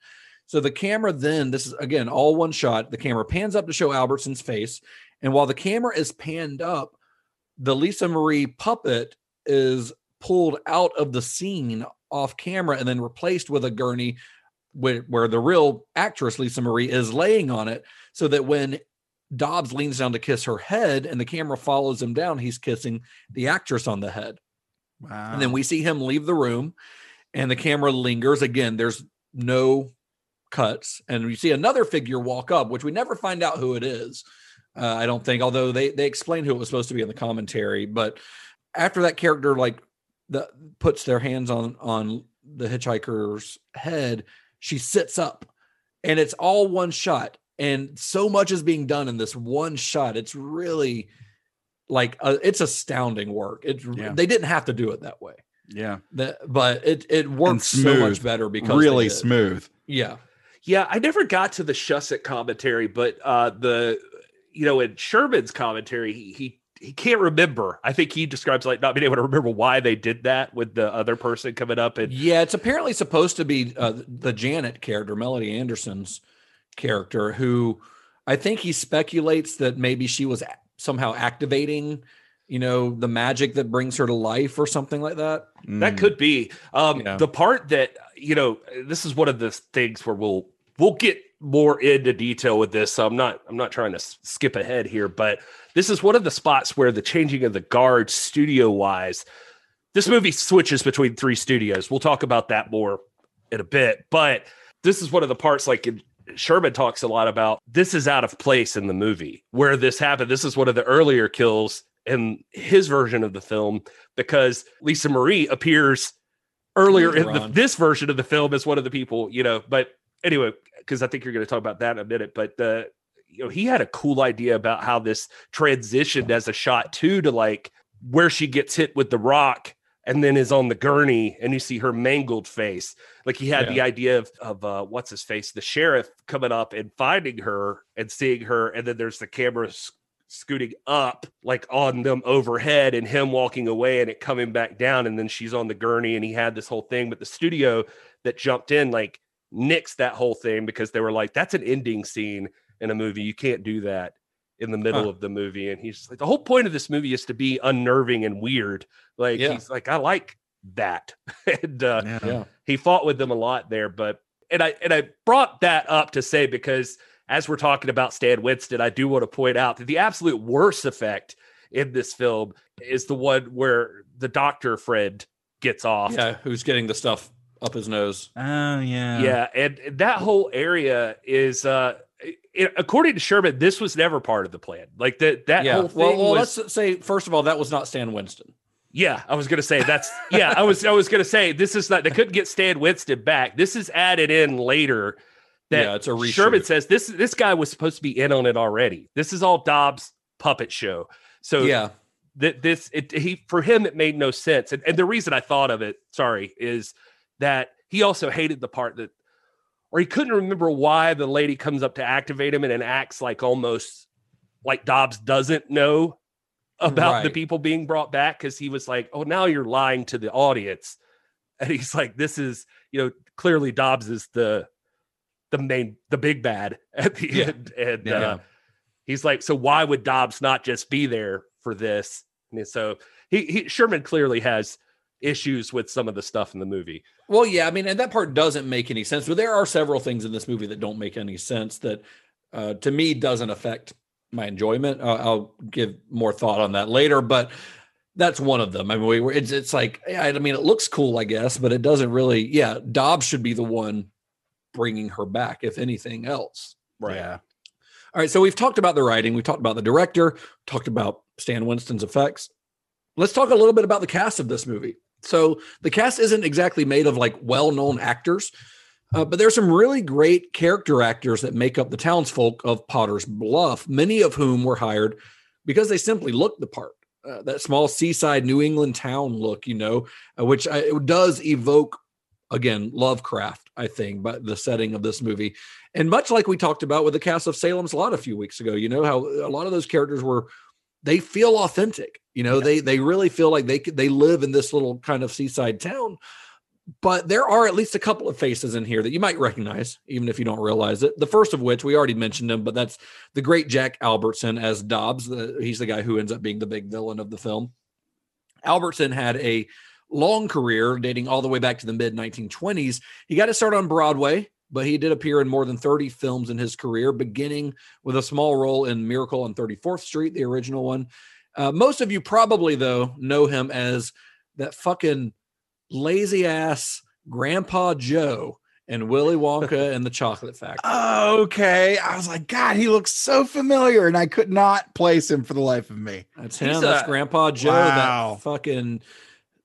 So the camera then, this is again all one shot. The camera pans up to show Albertson's face. And while the camera is panned up, the Lisa Marie puppet is pulled out of the scene off camera and then replaced with a gurney where, where the real actress, Lisa Marie, is laying on it. So that when Dobbs leans down to kiss her head and the camera follows him down, he's kissing the actress on the head. Wow. And then we see him leave the room and the camera lingers. Again, there's no cuts. And we see another figure walk up, which we never find out who it is. Uh, I don't think, although they they explain who it was supposed to be in the commentary. But after that character like the puts their hands on on the hitchhiker's head, she sits up and it's all one shot. And so much is being done in this one shot. It's really like uh, it's astounding work. It Yeah. they didn't have to do it that way. yeah. That, but it it works so much better because really smooth. Yeah, Yeah, I never got to the Shusett commentary, but uh the you know in Sherman's commentary, he he he can't remember. I think he describes like not being able to remember why they did that with the other person coming up and yeah. It's apparently supposed to be uh, the Janet character, Melody Anderson's character, who I think he speculates that maybe she was somehow activating, you know, the magic that brings her to life or something like that. That could be. Um, Yeah. The part that you know, this is one of the things where we'll we'll get more into detail with this. So I'm not I'm not trying to skip ahead here, but this is one of the spots where the changing of the guard studio wise. This movie switches between three studios. We'll talk about that more in a bit, but this is one of the parts like in, Sherman talks a lot about this is out of place in the movie where this happened. This is one of the earlier kills in his version of the film because Lisa Marie appears earlier in the, this version of the film as one of the people, you know, but anyway, because I think you're going to talk about that in a minute, but the you know he had a cool idea about how this transitioned as a shot too to like where she gets hit with the rock and then is on the gurney and you see her mangled face like he had Yeah. the idea of, of uh, what's his face the sheriff coming up and finding her and seeing her and then there's the camera scooting up like on them overhead and him walking away and it coming back down and then she's on the gurney and he had this whole thing but the studio that jumped in like nixed that whole thing because they were like that's an ending scene in a movie you can't do that in the middle Huh. of the movie and he's like the whole point of this movie is to be unnerving and weird like Yeah. he's like i like that and uh Yeah. Yeah. he fought with them a lot there but and i and i brought that up to say because as we're talking about stan winston i do want to point out that the absolute worst effect in this film is the one where the doctor friend gets off Yeah. Who's getting the stuff up his nose? Oh yeah. yeah and that whole area is uh it, according to sherman this was never part of the plan like that that yeah. whole thing well, well was let's say first of all, that was not Stan Winston. Yeah, I was gonna say that's yeah, I was I was gonna say this is not they couldn't get Stan Winston back. This is added in later that Yeah, it's a reshoot. Sherman says this this guy was supposed to be in on it already. This is all Dobbs puppet show. So yeah. that this it he for him it made no sense. And, and the reason I thought of it, sorry, is that he also hated the part that or he couldn't remember why the lady comes up to activate him and then acts like almost like Dobbs doesn't know about the people being brought back because he was like, Oh, now you're lying to the audience. And he's like, This is, you know, clearly Dobbs is the the main the big bad at the Yeah. end. And Yeah. uh he's like, So why would Dobbs not just be there for this? And so he, he Sherman clearly has issues with some of the stuff in the movie. Well, yeah, I mean, and that part doesn't make any sense. But there are several things in this movie that don't make any sense that, uh, to me, doesn't affect my enjoyment. Uh, I'll give more thought on that later, but that's one of them. I mean, we, we're- it's it's like, I mean, it looks cool, I guess, but it doesn't really. Yeah, Dobbs should be the one bringing her back, if anything else. Right. Yeah. All right, so we've talked about the writing, we've talked about the director, talked about Stan Winston's effects. Let's talk a little bit about the cast of this movie. So the cast isn't exactly made of like well-known actors, uh, but there's some really great character actors that make up the townsfolk of Potter's Bluff. Many of whom were hired because they simply look the part. Uh, that small seaside New England town look, you know, uh, which it does evoke again Lovecraft, I think, but the setting of this movie, and much like we talked about with the cast of Salem's Lot a few weeks ago, you know how a lot of those characters were they feel authentic. You know, they they really feel like they they live in this little kind of seaside town. But there are at least a couple of faces in here that you might recognize, even if you don't realize it. The first of which we already mentioned him, but that's the great Jack Albertson as Dobbs. The, he's the guy who ends up being the big villain of the film. Albertson had a long career dating all the way back to the mid 1920s. He got to start on Broadway, but he did appear in more than 30 films in his career, beginning with a small role in Miracle on 34th Street, the original one. Uh, most of you probably, though, know him as that fucking lazy ass Grandpa Joe and Willy Wonka and the Chocolate Factory. Okay. I was like, God, he looks so familiar, and I could not place him for the life of me. That's He's him. That's a- Grandpa Joe. Wow. That fucking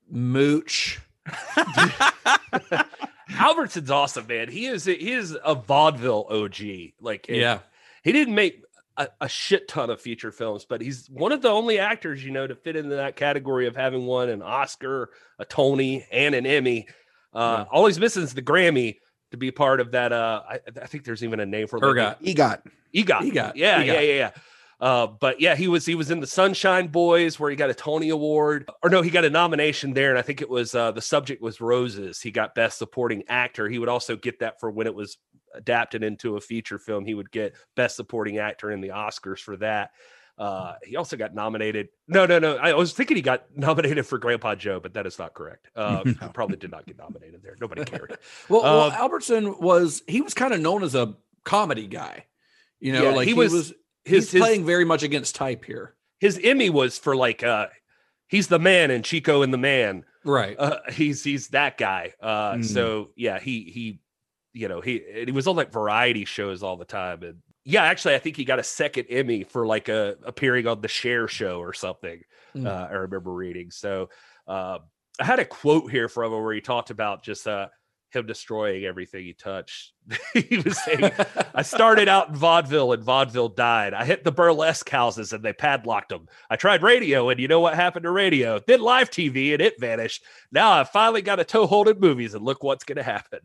mooch. Albertson's awesome, man. He is he is a vaudeville OG. Like Yeah. he didn't make a, a shit ton of feature films, but he's one of the only actors you know to fit into that category of having won an Oscar, a Tony, and an Emmy. Uh, All he's missing is the Grammy to be part of that. Uh, I, I think there's even a name for it. Ergot. EGOT. EGOT. EGOT. Yeah, EGOT. yeah, yeah, yeah. Uh, but yeah, he was he was in the Sunshine Boys where he got a Tony Award, or no, he got a nomination there, and I think it was uh, the subject was Roses. He got Best Supporting Actor. He would also get that for when it was adapted into a feature film. He would get Best Supporting Actor in the Oscars for that. Uh, he also got nominated. No, no, no. I was thinking he got nominated for Grandpa Joe, but that is not correct. Uh, He probably did not get nominated there. Nobody cared. Well, well Uh, Albertson was he was kind of known as a comedy guy. You know, Yeah, like he he was- was, his- he's his- playing very much against type here. His Emmy was for like uh, he's the man and Chico and the Man. Right. uh, he's he's that guy. Uh, Mm. So yeah, he he, you know, he he was on like variety shows all the time, and yeah, actually, I think he got a second Emmy for like a appearing on the Cher Show or something. Mm. Uh, I remember reading. So uh, I had a quote here from him where he talked about just uh, him destroying everything he touched. he was saying, I started out in vaudeville and vaudeville died. I hit the burlesque houses and they padlocked them. I tried radio and you know what happened to radio? Then live TV and it vanished. Now I finally got a toehold in movies and look what's going to happen.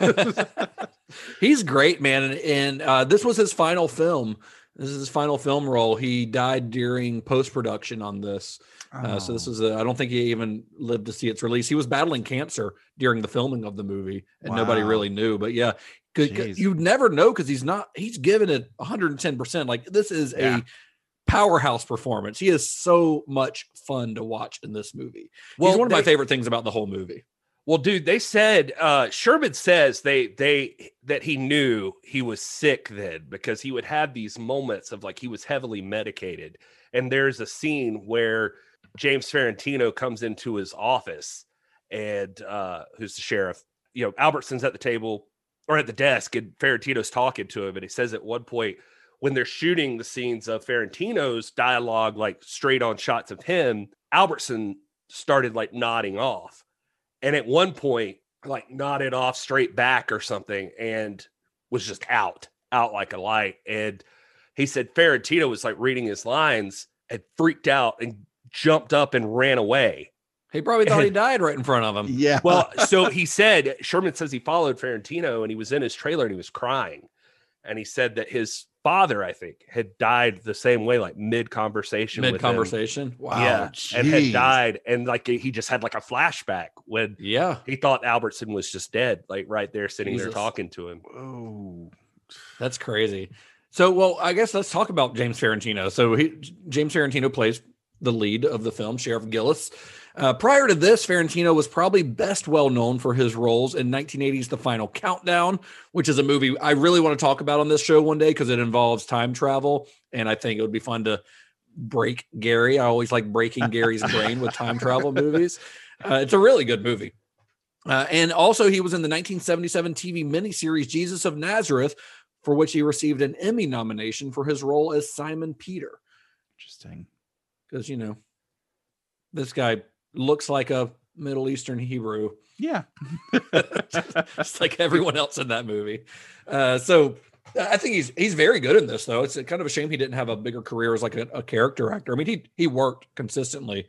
He's great, man. And, and uh, this was his final film. This is his final film role. He died during post production on this. Uh, so this Oh. is a, I don't think he even lived to see its release. He was battling cancer during the filming of the movie, and nobody really knew. But yeah, you'd never know because he's not. He's given it 110. percent Like this is Yeah. a powerhouse performance. He is so much fun to watch in this movie. Well, he's one of my favorite things about the whole movie. Well, dude, they said uh Sherman says they they that he knew he was sick then because he would have these moments of like he was heavily medicated. And there's a scene where James Farentino comes into his office and uh who's the sheriff, you know, Albertson's at the table or at the desk and Farentino's talking to him and he says at one point when they're shooting the scenes of Farentino's dialogue like straight on shots of him, Albertson started like nodding off. And at one point like nodded off straight back or something and was just out out like a light. And he said Farentino was like reading his lines and freaked out and jumped up and ran away He probably thought he died right in front of him. Yeah. well so he said sherman says he followed Farentino and he was in his trailer and he was crying and he said that his father i think had died the same way like mid conversation Mid conversation. Wow. yeah and had died and like he just had like a flashback when Yeah. he thought Albertson was just dead, like right there sitting there talking to him. Oh. That's crazy. So, well, I guess let's talk about James Farentino. So, he, James Farentino plays the lead of the film, Sheriff Gillis. Uh, prior to this, Farentino was probably best well known for his roles in 1980's The Final Countdown, which is a movie I really want to talk about on this show one day because it involves time travel, and I think it would be fun to break Gary. I always like breaking Gary's brain with time travel movies. Uh, it's a really good movie. Uh, and also, he was in the 1977 TV miniseries Jesus of Nazareth, for which he received an Emmy nomination for his role as Simon Peter. Interesting. Because, you know, this guy looks like a Middle Eastern Hebrew, Yeah. just like everyone else in that movie. Uh, so I think he's he's very good in this, though. It's kind of a shame he didn't have a bigger career as like a, a character actor. I mean, he he worked consistently,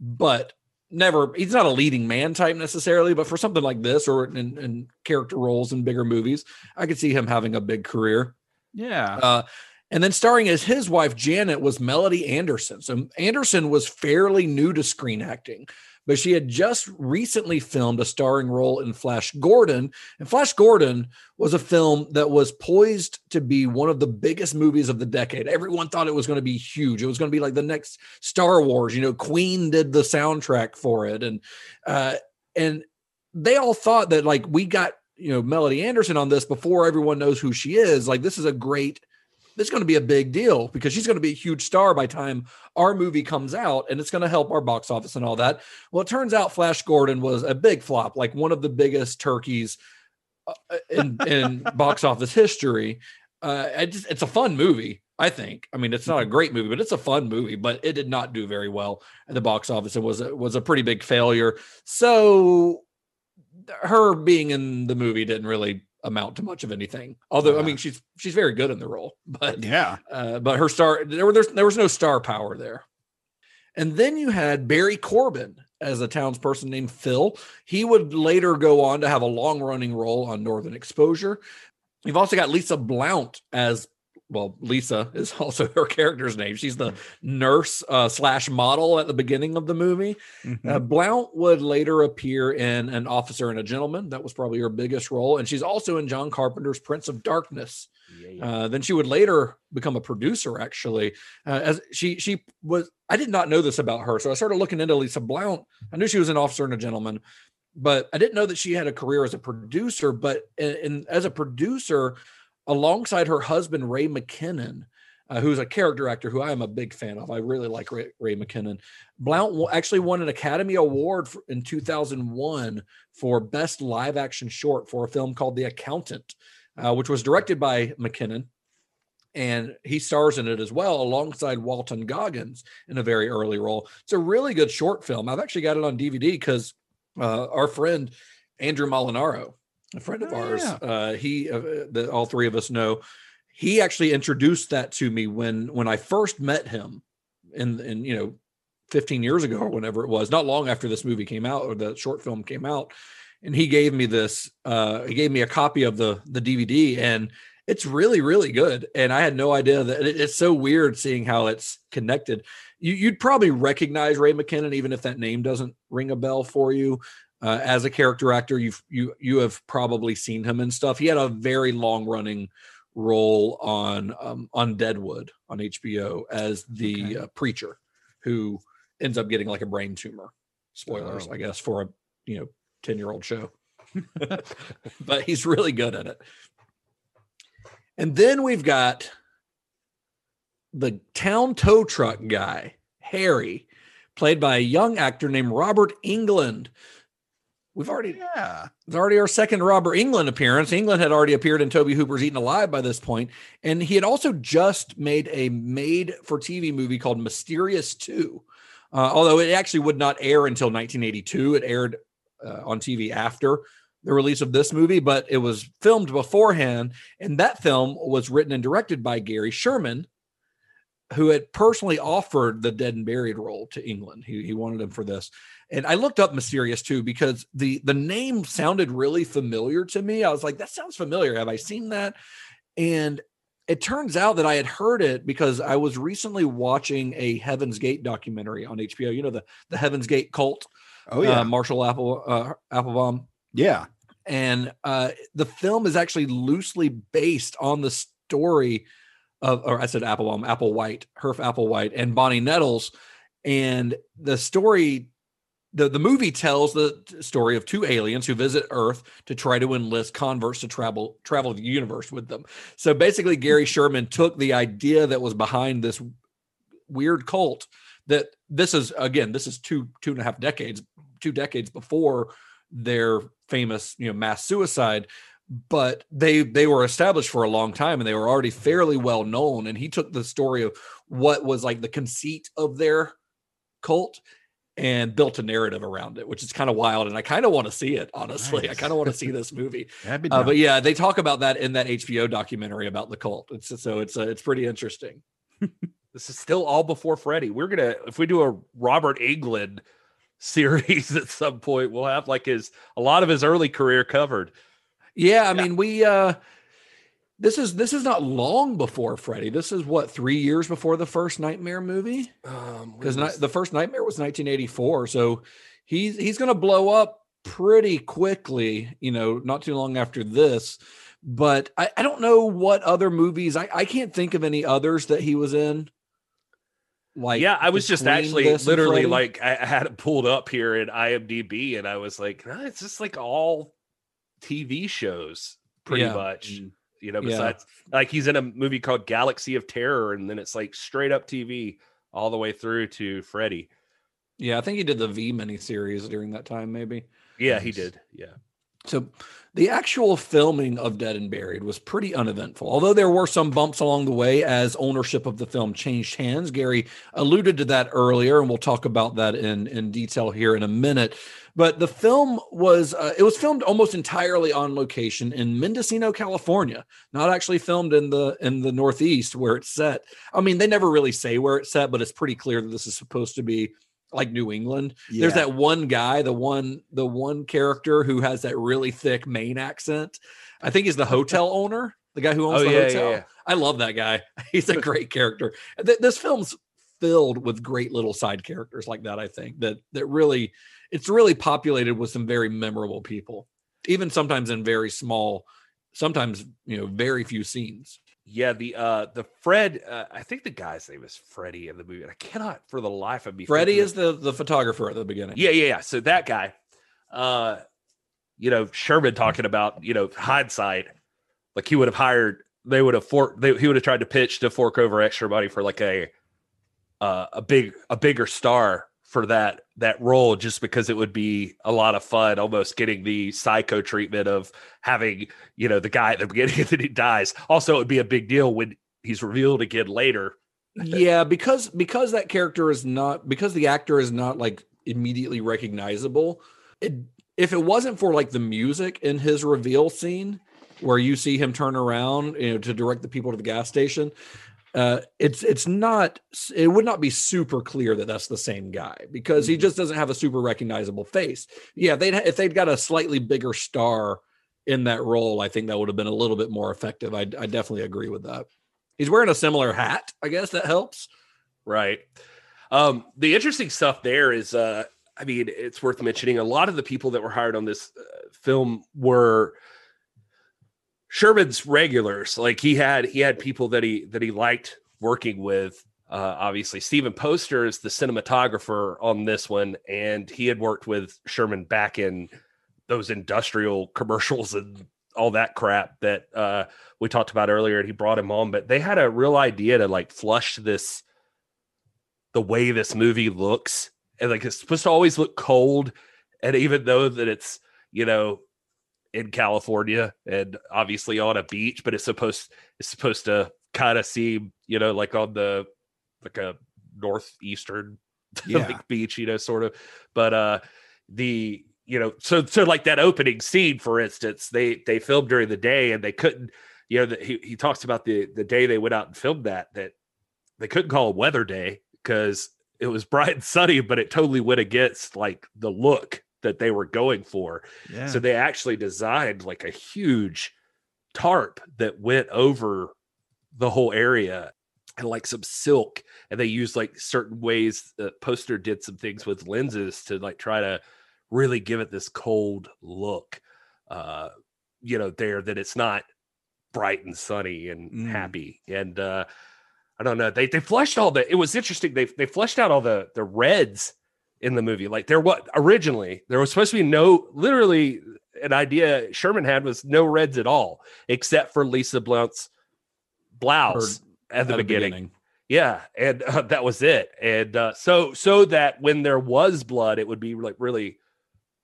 but never. He's not a leading man type necessarily. But for something like this, or in, in character roles in bigger movies, I could see him having a big career. Yeah. Uh, and then starring as his wife Janet was Melody Anderson. So Anderson was fairly new to screen acting, but she had just recently filmed a starring role in Flash Gordon. And Flash Gordon was a film that was poised to be one of the biggest movies of the decade. Everyone thought it was going to be huge. It was going to be like the next Star Wars. You know, Queen did the soundtrack for it, and uh, and they all thought that like we got you know Melody Anderson on this before everyone knows who she is. Like this is a great this is going to be a big deal because she's going to be a huge star by time our movie comes out and it's going to help our box office and all that. Well, it turns out Flash Gordon was a big flop, like one of the biggest turkeys uh, in, in box office history. Uh, I just, it's a fun movie, I think. I mean, it's not a great movie, but it's a fun movie. But it did not do very well at the box office. It was a, was a pretty big failure. So her being in the movie didn't really amount to much of anything. Although I mean she's she's very good in the role, but yeah, uh, but her star there were there's, there was no star power there. And then you had Barry Corbin as a townsperson named Phil. He would later go on to have a long running role on Northern Exposure. You've also got Lisa Blount as well. Lisa is also her character's name. She's the nurse uh, slash model at the beginning of the movie. Mm-hmm. Uh, Blount would later appear in An Officer and a Gentleman. That was probably her biggest role. And she's also in John Carpenter's Prince of Darkness. Uh, then she would later become a producer, actually. Uh, as she she was, I did not know this about her. So I started looking into Lisa Blount. I knew she was an officer and a gentleman, but I didn't know that she had a career as a producer. But in, in as a producer, alongside her husband, Ray McKinnon, uh, who's a character actor who I am a big fan of. I really like Ray, Ray McKinnon. Blount actually won an Academy Award for, in 2001 for Best Live Action Short for a film called The Accountant, uh, which was directed by McKinnon. And he stars in it as well, alongside Walton Goggins in a very early role. It's a really good short film. I've actually got it on DVD because uh, our friend Andrew Molinaro, a friend of Oh, ours. yeah. Uh, he, uh, that all three of us know. He actually introduced that to me when when I first met him, in in you know, 15 years ago or whenever it was. Not long after this movie came out or the short film came out, and he gave me this. Uh, he gave me a copy of the the DVD, and it's really really good. And I had no idea that it- it's so weird seeing how it's connected. You, you'd probably recognize Ray McKinnon even if that name doesn't ring a bell for you uh, as a character actor you've you you have probably seen him and stuff he had a very long running role on um, on deadwood on hbo as the Okay. uh, preacher who ends up getting like a brain tumor spoilers Oh. i guess for a you know 10 year old show but he's really good at it and then we've got the town tow truck guy harry played by a young actor named robert englund We've already Yeah. it's already our second Robert Englund appearance. Englund had already appeared in Tobe Hooper's Eaten Alive by this point, and he had also just made a made-for-TV movie called Mysterious Two. Uh, although it actually would not air until 1982, it aired uh, on TV after the release of this movie, but it was filmed beforehand, and that film was written and directed by Gary Sherman, who had personally offered the Dead and Buried role to Englund. He, he wanted him for this and I looked up Mysterious Two because the the name sounded really familiar to me. I was like, that sounds familiar. Have I seen that? And it turns out that I had heard it because I was recently watching a Heaven's Gate documentary on HBO. You know the the Heaven's Gate cult. Oh yeah. uh, Marshall Apple uh, Applebaum, yeah. and uh, the film is actually loosely based on the story of, or I said Applebaum, Applewhite, Herff Applewhite, and Bonnie Nettles, and the story. The, the movie tells the story of two aliens who visit Earth to try to enlist converts to travel travel the universe with them. So basically, Gary mm-hmm. Sherman took the idea that was behind this weird cult. That this is again, this is two two and a half decades, two decades before their famous you know mass suicide but they they were established for a long time and they were already fairly well known and he took the story of what was like the conceit of their cult and built a narrative around it which is kind of wild and i kind of want to see it honestly. I kind of want to see this movie. Uh, but yeah they talk about that in that hbo documentary about the cult. It's so it's uh, it's pretty interesting. This is still all before Freddy. We're gonna if we do a Robert Englund series at some point, we'll have like his a lot of his early career covered. Yeah, I mean, we uh this is this is not long before Freddy. This is what three years before the first Nightmare movie Um, because the first Nightmare was 1984. So he's he's going to blow up pretty quickly. You know, not too long after this. But I, I don't know what other movies. I, I can't think of any others that he was in. Like yeah, I was just actually literally like I had it pulled up here in IMDb, and I was like, "Nah, it's just like all TV shows, pretty Yeah. much. You know, Yeah. besides like he's in a movie called Galaxy of Terror, and then it's like straight up TV all the way through to Freddy. yeah, I think he did the V miniseries during that time, maybe. Yeah, he did. Yeah. So the actual filming of Dead and Buried was pretty uneventful. Although there were some bumps along the way as ownership of the film changed hands. Gary alluded to that earlier, and we'll talk about that in, in detail here in a minute. But the film was uh, it was filmed almost entirely on location in Mendocino, California, not actually filmed in the in the Northeast where it's set. I mean, they never really say where it's set, but it's pretty clear that this is supposed to be like New England. There's that one guy, the one the one character who has that really thick Maine accent. I think he's the hotel owner, the guy who owns Oh, the yeah, yeah, hotel. yeah. I love that guy. He's a great character. Th- This film's filled with great little side characters like that. I think that that really it's really populated with some very memorable people, even sometimes in very small, sometimes you know very few scenes. Yeah, the uh the Fred, uh, I think the guy's name is Freddie in the movie. and I cannot for the life of me. Freddie is the the photographer at the beginning. Yeah, yeah, yeah. So that guy, uh, you know, Sherman talking about, you know, hindsight, like he would have hired, they would have fork, they, he would have tried to pitch to fork over extra money for like a, uh, a big, a bigger star for that that role, just because it would be a lot of fun, almost getting the psycho treatment of having, you know, the guy at the beginning then he dies. Also, it would be a big deal when he's revealed again later. yeah because because that character is not because the actor is not like immediately recognizable it if it wasn't for like the music in his reveal scene where you see him turn around, you know, to direct the people to the gas station, uh, it's it's not it would not be super clear that that's the same guy because he just doesn't have a super recognizable face. Yeah, they'd if they'd got a slightly bigger star in that role, I think that would have been a little bit more effective. I, I definitely agree with that. He's wearing a similar hat. I guess that helps. Right. Um, the interesting stuff there is, uh, I mean, it's worth mentioning. A lot of the people that were hired on this uh, film were Sherman's regulars. Like he had he had people that he that he liked working with. Uh, obviously, Stephen Poster is the cinematographer on this one, and he had worked with Sherman back in those industrial commercials and all that crap that uh, we talked about earlier. And he brought him on, but they had a real idea to like flush this the way this movie looks, and like it's supposed to always look cold, and even though that it's you know in California and obviously on a beach, but it's supposed it's supposed to kind of seem, you know, like on the like a northeastern Yeah. like beach, you know, sort of. But uh the you know, so so like that opening scene, for instance, they they filmed during the day and they couldn't, you know, that he, he talks about the the day they went out and filmed that that they couldn't call it weather day because it was bright and sunny, but it totally went against like the look that they were going for. Yeah. So they actually designed like a huge tarp that went over the whole area and like some silk. And they used like certain ways the poster did some things with lenses to like try to really give it this cold look. Uh, you know, there that it's not bright and sunny and Mm. happy. And uh I don't know. They they flushed all the it was interesting. They they flushed out all the the reds in the movie. Like there was originally there was supposed to be no literally an idea Sherman had was no reds at all, except for Lisa Blount's blouse at the at the beginning. beginning. Yeah, and uh, that was it. And uh, so so that when there was blood, it would be like really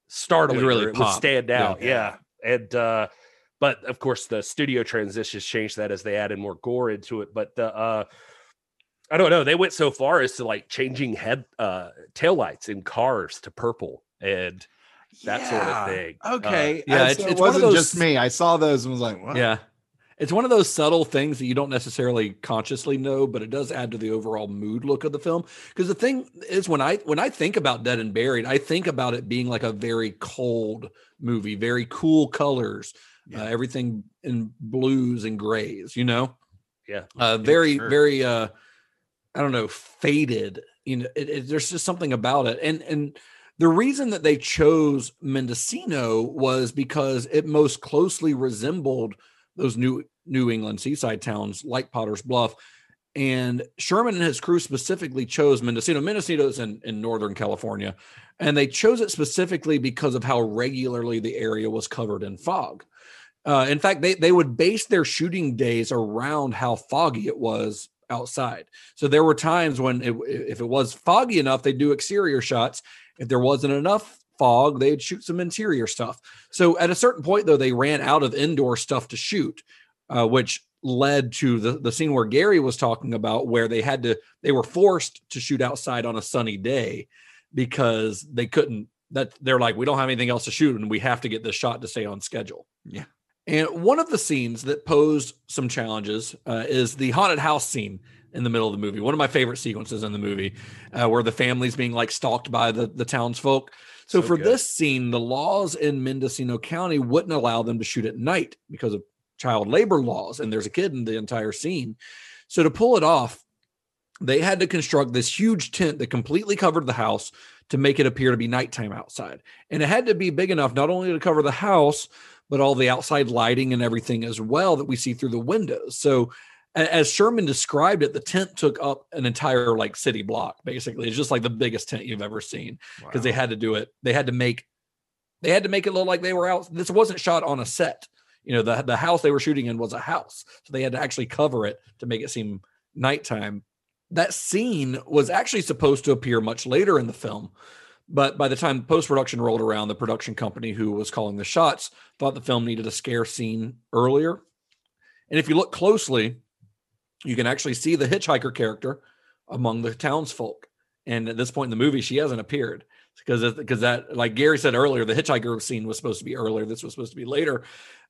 startling. really it would stand Yeah. out. Yeah. And uh but of course the studio transitions changed that as they added more gore into it. But the uh I don't know. They went so far as to like changing head uh taillights in cars to purple and that sort of thing. Okay. Yeah, Uh, it's- so it's it one wasn't those- just me. I saw those and was like, what? Yeah. It's one of those subtle things that you don't necessarily consciously know, but it does add to the overall mood look of the film. Because the thing is, when I when I think about Dead and Buried, I think about it being like a very cold movie, very cool colors, uh, everything in blues and grays. You know, Yeah. uh, very sure. very uh, I don't know, faded. You know, it, it- there's just something about it, and and the reason that they chose Mendocino was because it most closely resembled those new New England seaside towns like Potter's Bluff. And Sherman and his crew specifically chose Mendocino. Mendocino is in, in Northern California. And they chose it specifically because of how regularly the area was covered in fog. Uh, in fact, they, they would base their shooting days around how foggy it was outside. So there were times when, it, if it was foggy enough, they'd do exterior shots. If there wasn't enough fog, they'd shoot some interior stuff. So at a certain point, though, they ran out of indoor stuff to shoot, uh, which led to the, the scene where Gary was talking about, where they had to, they were forced to shoot outside on a sunny day because they couldn't. That they're like, we don't have anything else to shoot, and we have to get this shot to stay on schedule. Yeah. And one of the scenes that posed some challenges uh, is the haunted house scene in the middle of the movie. One of my favorite sequences in the movie, uh, where the family's being like stalked by the the townsfolk. So, So for good. this scene, the laws in Mendocino County wouldn't allow them to shoot at night because of child labor laws, and there's a kid in the entire scene. So to pull it off, they had to construct this huge tent that completely covered the house to make it appear to be nighttime outside. And it had to be big enough not only to cover the house, but all the outside lighting and everything as well that we see through the windows. So as Sherman described it, the tent took up an entire like city block, basically. It's just like the biggest tent you've ever seen because they had to do it. They had to make they had to make it look like they were out. This wasn't shot on a set. You know, the the house they were shooting in was a house. So they had to actually cover it to make it seem nighttime. That scene was actually supposed to appear much later in the film. But by the time post production rolled around, the production company who was calling the shots thought the film needed a scare scene earlier. And if you look closely, you can actually see the hitchhiker character among the townsfolk. And at this point in the movie, she hasn't appeared because because that like Gary said earlier, the hitchhiker scene was supposed to be earlier. This was supposed to be later.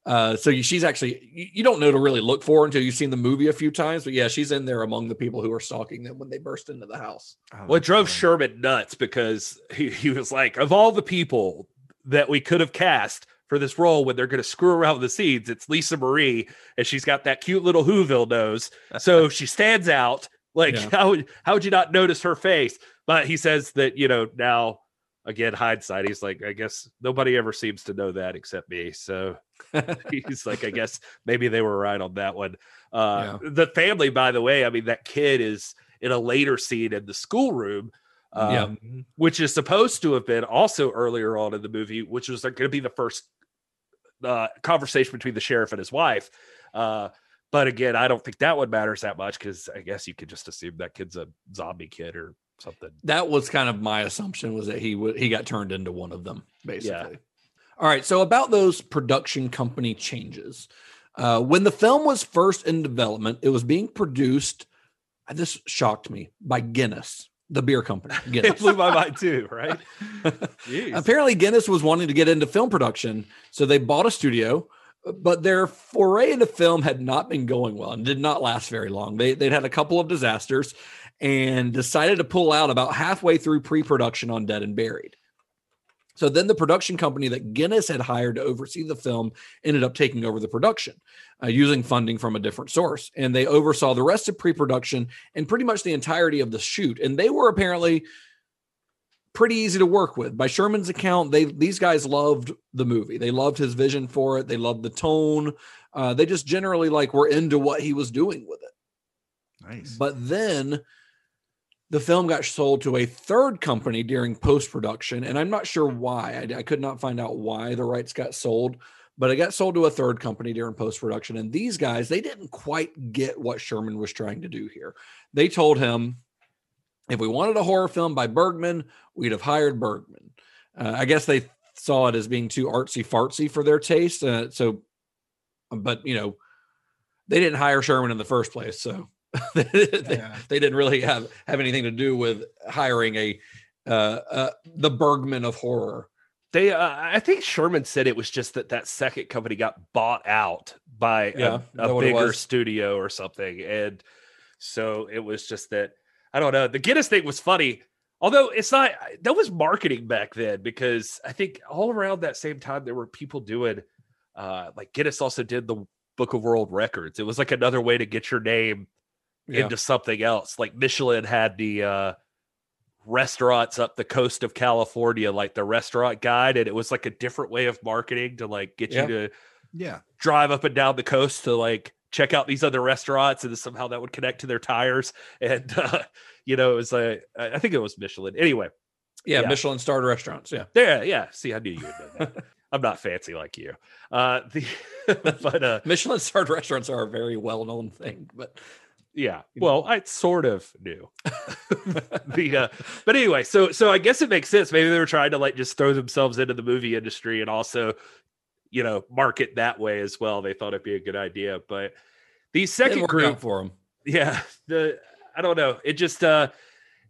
Uh, so she's actually you, you don't know to really look for until you've seen the movie a few times. But yeah, she's in there among the people who are stalking them when they burst into the house. Well, it drove Sherman nuts because he, he was like, of all the people that we could have cast for this role when they're going to screw around with the scenes, it's Lisa Marie, and she's got that cute little Whoville nose, so she stands out. Like, Yeah. how how would you not notice her face? But he says that you know now, again, hindsight, he's like, I guess nobody ever seems to know that except me. So he's like, I guess maybe they were right on that one. Uh, The family, by the way, I mean, that kid is in a later scene in the schoolroom, um, Yeah. which is supposed to have been also earlier on in the movie, which was going to be the first uh, conversation between the sheriff and his wife. Uh, but again, I don't think that one matters that much because I guess you could just assume that kid's a zombie kid or something. That was kind of my assumption was that he would he got turned into one of them basically. All right, so about those production company changes. Uh, when the film was first in development, it was being produced. and This shocked me by Guinness, the beer company. It blew my mind too, right? Apparently, Guinness was wanting to get into film production, so they bought a studio. But their foray into film had not been going well and did not last very long. They they'd had a couple of disasters and decided to pull out about halfway through pre-production on Dead and Buried. So then the production company that Guinness had hired to oversee the film ended up taking over the production uh, using funding from a different source. And they oversaw the rest of pre production and pretty much the entirety of the shoot. And they were apparently pretty easy to work with. By Sherman's account, they these guys loved the movie. They loved his vision for it. They loved the tone. Uh, they just generally like were into what he was doing with it. Nice. But then the film got sold to a third company during post production, and I'm not sure why. I, I could not find out why the rights got sold, but it got sold to a third company during post production. And these guys, they didn't quite get what Sherman was trying to do here. They told him if we wanted a horror film by Bergman, we'd have hired Bergman. Uh, I guess they saw it as being too artsy fartsy for their taste. Uh, so, but you know, they didn't hire Sherman in the first place, so they, they- they didn't really have have anything to do with hiring a uh, uh, the Bergman of horror. They, uh, I think Sherman said it was just that that second company got bought out by Yeah, a, a bigger studio or something, and so it was just that I don't know. The Guinness thing was funny, although it's not. That was marketing back then because I think all around that same time there were people doing, uh, like Guinness also did the Book of World Records. It was like another way to get your name Yeah. into something else. Like Michelin had the uh restaurants up the coast of California, like the restaurant guide, and it was like a different way of marketing to like get Yeah. you to Yeah. drive up and down the coast to like check out these other restaurants, and somehow that would connect to their tires. And uh, you know, it was like I I think it was Michelin. Anyway, Yeah, Yeah. Michelin starred restaurants. Yeah, there, yeah. See, I knew you would know that. I'm not fancy like you. Uh, the but uh, Michelin starred restaurants are a very well known thing, but Yeah. Well, I sort of knew. the uh, but anyway, so so I guess it makes sense. Maybe they were trying to like just throw themselves into the movie industry and also, you know, market that way as well. They thought it'd be a good idea. But the second group for them Yeah. The I don't know. It just uh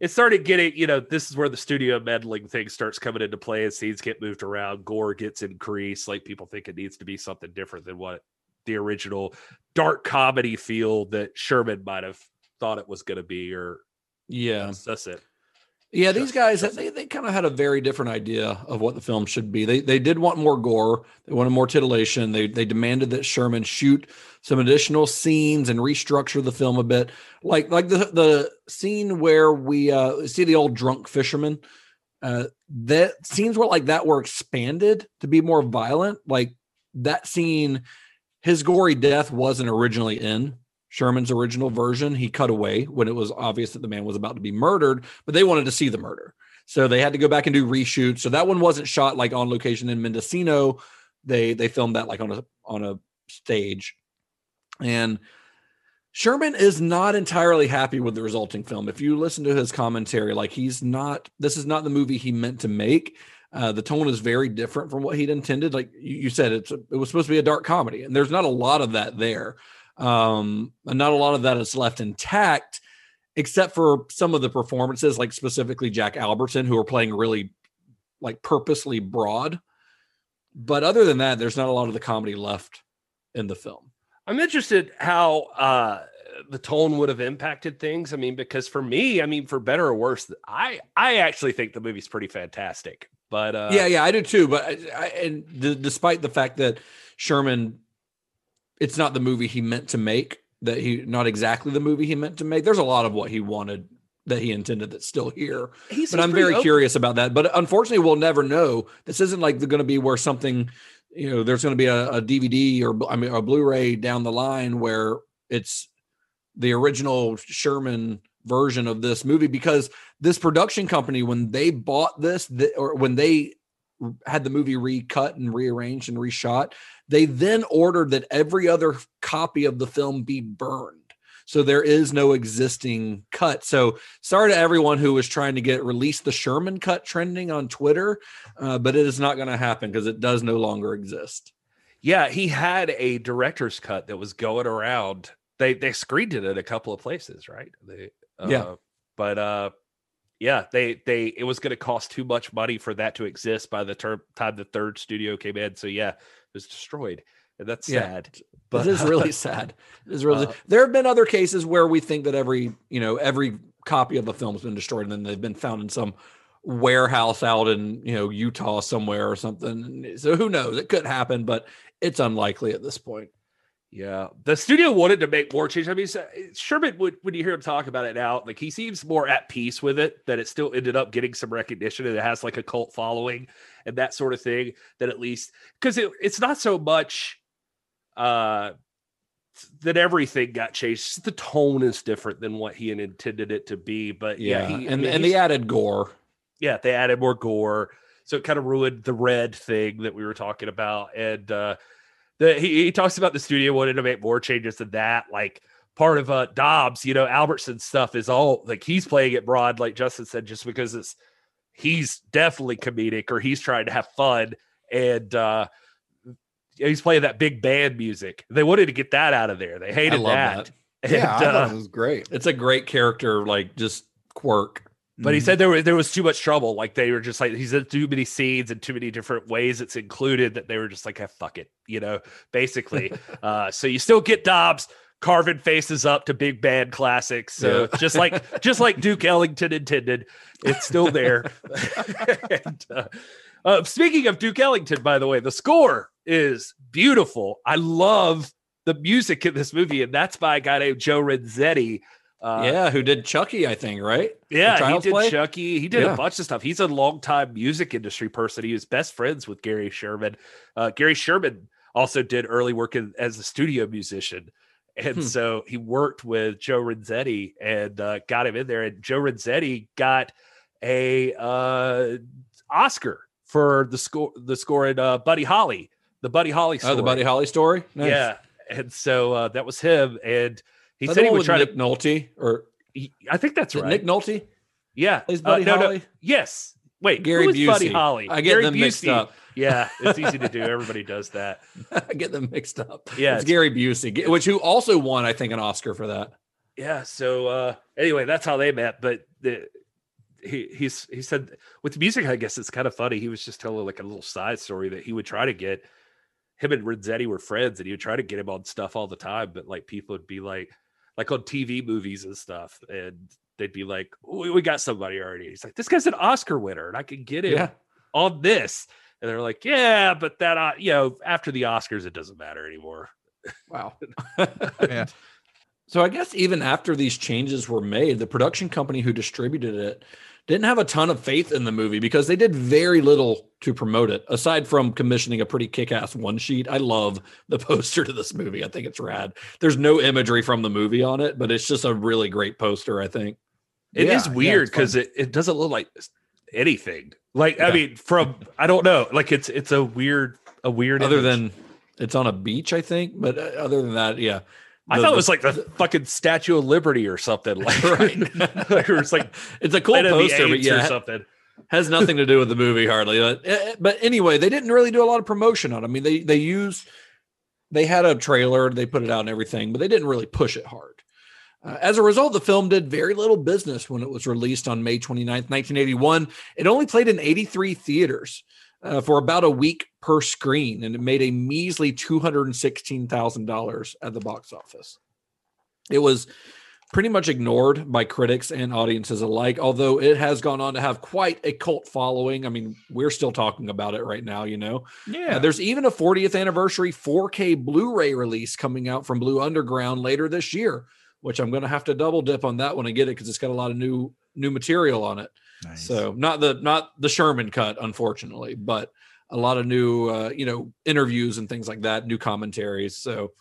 it started getting, you know, this is where the studio meddling thing starts coming into play and scenes get moved around, gore gets increased, like people think it needs to be something different than what the original dark comedy feel that Sherman might have thought it was going to be, or yeah, that's it. Yeah, these guys they, they kind of had a very different idea of what the film should be. They they did want more gore, they wanted more titillation. They they demanded that Sherman shoot some additional scenes and restructure the film a bit. Like like the the scene where we uh see the old drunk fisherman. Uh that scenes were like that were expanded to be more violent. Like that scene his gory death wasn't originally in Sherman's original version. He cut away when it was obvious that the man was about to be murdered, but they wanted to see the murder. So they had to go back and do reshoots. So that one wasn't shot like on location in Mendocino. They they filmed that like on a on a stage. And Sherman is not entirely happy with the resulting film. If you listen to his commentary, like he's not, this is not the movie he meant to make. Uh, the tone is very different from what he'd intended. Like you, said, it's a, it was supposed to be a dark comedy, and there's not a lot of that there. Um, and not a lot of that is left intact, except for some of the performances, like specifically Jack Albertson, who are playing really like purposely broad. But other than that, there's not a lot of the comedy left in the film. I'm interested how uh the tone would have impacted things. I mean, because for me, I mean, for better or worse, I I actually think the movie's pretty fantastic. But uh yeah, yeah, I do too. But I, I, and d- despite the fact that Sherman, it's not the movie he meant to make. That he not exactly the movie he meant to make. There's a lot of what he wanted that he intended that's still here. He but seems I'm very open. curious about that. But unfortunately, we'll never know. This isn't like going to be where something, you know, there's going to be a, a DVD or I mean a Blu-ray down the line where it's the original Sherman version of this movie because this production company when they bought this th- or when they had the movie recut and rearranged and reshot they then ordered that every other copy of the film be burned so there is no existing cut so sorry to everyone who was trying to get release the sherman cut trending on twitter uh, but it is not going to happen because it does no longer exist yeah, he had a director's cut that was going around. They they screened it at a couple of places, right? They uh, Yeah. But uh yeah, they they it was going to cost too much money for that to exist by the ter- time the third studio came in. So yeah, it was destroyed. And that's Yeah. sad. But it is really sad. It is really. Uh, there have been other cases where we think that every you know every copy of the film's been destroyed, and then they've been found in some warehouse out in you know Utah somewhere or something. So who knows? It could happen, but it's unlikely at this point. Yeah, the studio wanted to make more changes. I mean, Sherman, would, when you hear him talk about it now, like he seems more at peace with it. That it still ended up getting some recognition and it has like a cult following and that sort of thing. That at least because it, it's not so much uh that everything got changed. The tone is different than what he had intended it to be. But yeah, Yeah, he, I and mean, and they added gore. yeah, they added more gore, so it kind of ruined the red thing that we were talking about. And uh, the he, he talks about the studio wanted to make more changes than that. Like part of uh Dobbs, you know, Albertson's stuff is all like he's playing it broad, like Justin said, just because it's he's definitely comedic or he's trying to have fun and uh he's playing that big band music. They wanted to get that out of there. They hated love that. that. And, Yeah, I uh, thought it was great. It's a great character, like just quirk. But he said there was there was too much trouble. Like they were just like he said too many scenes and too many different ways it's included that they were just like, ah, fuck it, you know, basically. uh, so you still get Dobbs carving faces up to big band classics. So Yeah. just like just like Duke Ellington intended, it's still there. and, uh, uh, speaking of Duke Ellington, by the way, the score is beautiful. I love the music in this movie, and that's by a guy named Joe Renzetti. Uh, yeah, who did Chucky? I think right. yeah, he did Play? Chucky. He did Yeah. a bunch of stuff. He's a longtime music industry person. He was best friends with Gary Sherman. Uh, Gary Sherman also did early work in, as a studio musician. And Hmm. so he worked with Joe Renzetti and uh, got him in there. And Joe Renzetti got a uh, Oscar for the score, the score in uh, Buddy Holly, the Buddy Holly story. Oh, the Buddy Holly story. Nice. Yeah. And so uh, that was him. And he said he would try Nick to. Nolte or he- I think that's right. Nick Nolte. Yeah, Plays Uh, Buddy no, no, Holly? yes. Wait, Gary who is Buddy Holly? I get Gary them mixed Busey. up. Yeah, it's easy to do. Everybody does that. I get them mixed up. Yeah, it's it's- Gary Busey, which who also won, I think, an Oscar for that. Yeah. So uh, anyway, that's how they met. But the, he he's he said with music, I guess it's kind of funny. He was just telling like a little side story that he would try to get him and Renzetti were friends, and he would try to get him on stuff all the time. But like people would be like, like on TV movies and stuff, and they'd be like, "We, we got somebody already." He's like, "This guy's an Oscar winner, and I can get him Yeah. on this." And they're like, "Yeah, but that uh, you know, after the Oscars, it doesn't matter anymore." Wow. Yeah. So I guess even after these changes were made, the production company who distributed it didn't have a ton of faith in the movie because they did very little to promote it aside from commissioning a pretty kick-ass one sheet. I love the poster to this movie. I think it's rad. There's no imagery from the movie on it, but it's just a really great poster, I think. It is Yeah, yeah, weird because fun. it, it doesn't look like anything. Like I mean, from I don't know. Like it's it's a weird a weird. Other image. than it's on a beach, I think, but uh, other than that, yeah. I The- thought it was like the fucking Statue of Liberty or something. Like, Right. like like it's a cool the poster, but yeah, or something. has nothing to do with the movie hardly. But, eh, but anyway, they didn't really do a lot of promotion on. it. I mean, they they use they had a trailer, they put it out and everything, but they didn't really push it hard. Uh, as a result, the film did very little business when it was released on May 29th, 1981. It only played in 83 theaters uh, for about a week per screen, and it made a measly $216,000 at the box office. It was pretty much ignored by critics and audiences alike, although it has gone on to have quite a cult following. I mean, we're still talking about it right now, you know? Yeah. Uh, there's even a 40th anniversary 4K Blu ray release coming out from Blue Underground later this year, which I'm going to have to double dip on that one and get it because it's got a lot of new new material on it. Nice. So not the not the Sherman cut, unfortunately, but a lot of new uh, you know interviews and things like that, new commentaries. So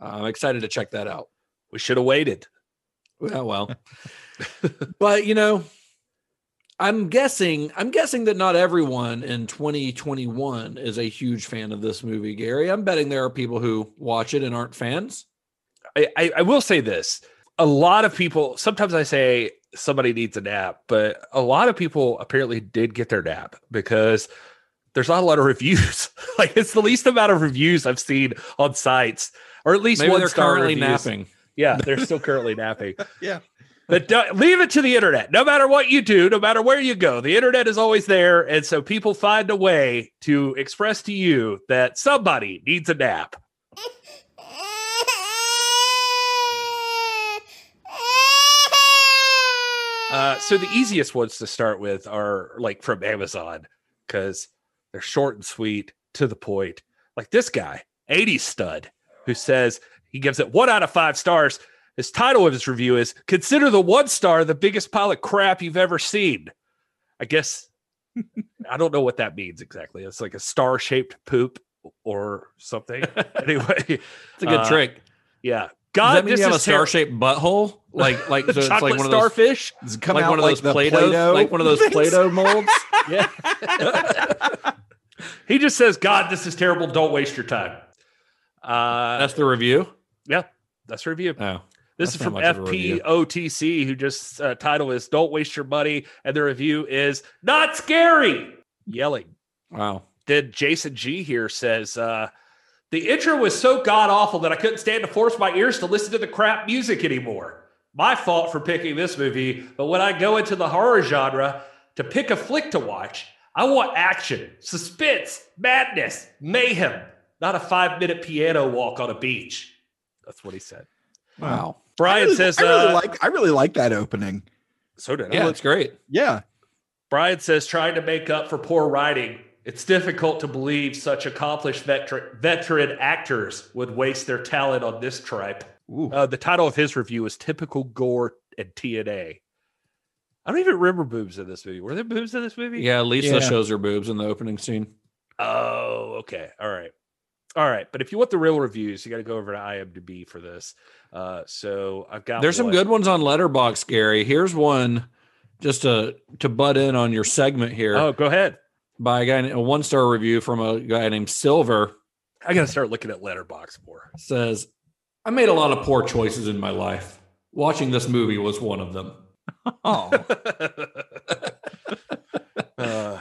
uh, I'm excited to check that out. We should have waited. Well, well, but you know, I'm guessing I'm guessing that not everyone in 2021 is a huge fan of this movie, Gary. I'm betting there are people who watch it and aren't fans. I, I, I will say this. A lot of people, sometimes I say somebody needs a nap, but a lot of people apparently did get their nap because there's not a lot of reviews. like it's the least amount of reviews I've seen on sites, or at least Maybe one they're star currently reviews. napping. Yeah, they're still currently napping. Yeah. But don't, leave it to the internet. No matter what you do, no matter where you go, the internet is always there. And so people find a way to express to you that somebody needs a nap. Uh, so the easiest ones to start with are like from Amazon because they're short and sweet, to the point. Like this guy, 80 stud, who says he gives it one out of five stars. His title of his review is Consider the one star the biggest pile of crap you've ever seen. I guess I don't know what that means exactly. It's like a star shaped poop or something. anyway, It's a good uh, trick. Yeah. Does God, that mean this you have a star-shaped butthole? Like like so it's like one of those starfish. Does it come like out one of like those the Play-Doh, Play-Doh like one of those things? Play-Doh molds. Yeah. he just says, God, this is terrible. Don't waste your time. Uh, That's the review. yeah, that's a review. Oh, This is from much of a review. FPOTC, who just uh, title is "Don't Waste Your Money," and the review is not scary. Yelling. wow. Then Jason G here says uh, the intro was so god awful that I couldn't stand to force my ears to listen to the crap music anymore. My fault for picking this movie, but when I go into the horror genre to pick a flick to watch, I want action, suspense, madness, mayhem, not a five minute piano walk on a beach. That's what he said. Wow. I Brian really, says, I really uh, like I really like that opening. so did I. Yeah, it's great. Yeah. Brian says, trying to make up for poor writing, it's difficult to believe such accomplished veteran, veteran actors would waste their talent on this tripe. Uh, the title of his review is Typical Gore and TNA. I don't even remember boobs in this movie. Were there boobs in this movie? Yeah, Lisa Yeah. shows her boobs in the opening scene. Oh, okay. All right. All right. But if you want the real reviews, you got to go over to IMDb for this. Uh, so I've got There's some good ones on Letterboxd, Gary. Here's one just to to butt in on your segment here Oh, go ahead. By a guy a one star review from a guy named Silver I got to start looking at Letterboxd more. says, "I made a lot of poor choices in my life. Watching this movie was one of them." Oh. uh,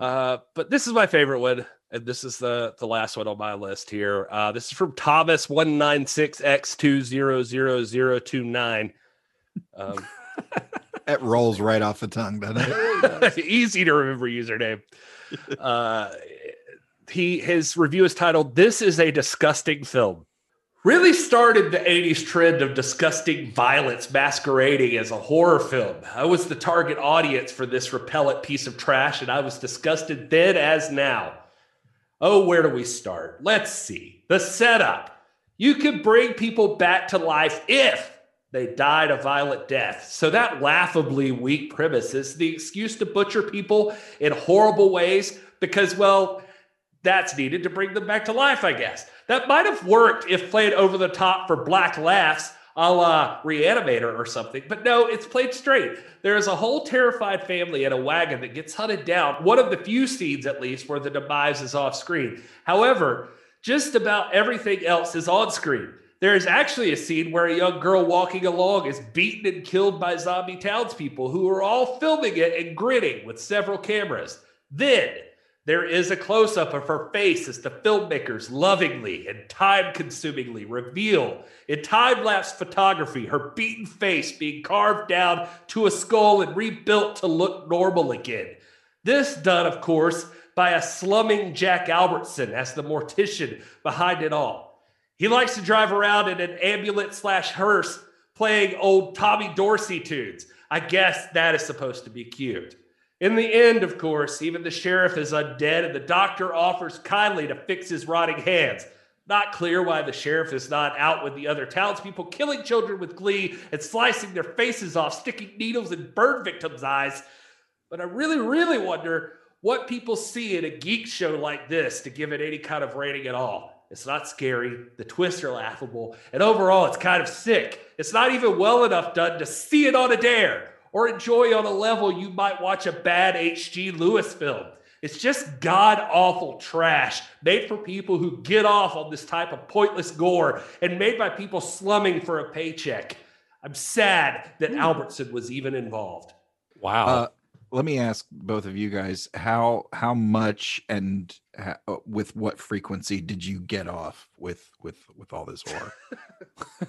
uh, but this is my favorite one, and this is the the last one on my list here. Uh, this is from Thomas one nine six x two zero zero zero two nine. Um, That rolls right off the tongue, doesn't it? easy to remember username. Uh, he his review is titled "This is a disgusting film." Really started the 80s trend of disgusting violence masquerading as a horror film. I was the target audience for this repellent piece of trash, and I was disgusted then as now. Oh, where do we start? Let's see. The setup. You can bring people back to life if they died a violent death. So that laughably weak premise is the excuse to butcher people in horrible ways because, well, that's needed to bring them back to life, I guess. That might have worked if played over the top for black laughs, a la Reanimator or something. But no, it's played straight. There is a whole terrified family in a wagon that gets hunted down. One of the few scenes, at least, where the demise is off screen. However, just about everything else is on screen. There is actually a scene where a young girl walking along is beaten and killed by zombie townspeople who are all filming it and grinning with several cameras. Then, There is a close up of her face as the filmmakers lovingly and time consumingly reveal in time lapse photography her beaten face being carved down to a skull and rebuilt to look normal again. This done, of course, by a slumming Jack Albertson as the mortician behind it all. He likes to drive around in an ambulance slash hearse playing old Tommy Dorsey tunes. I guess that is supposed to be cute. In the end, of course, even the sheriff is undead and the doctor offers kindly to fix his rotting hands. Not clear why the sheriff is not out with the other townspeople, killing children with glee and slicing their faces off, sticking needles in bird victims' eyes. But I really, really wonder what people see in a geek show like this to give it any kind of rating at all. It's not scary, the twists are laughable, and overall, it's kind of sick. It's not even well enough done to see it on a dare or enjoy on a level you might watch a bad H.G. Lewis film. It's just god awful trash made for people who get off on this type of pointless gore and made by people slumming for a paycheck. I'm sad that Albertson was even involved. Wow. Uh, let me ask both of you guys how how much and ha- uh, with what frequency did you get off with with with all this war?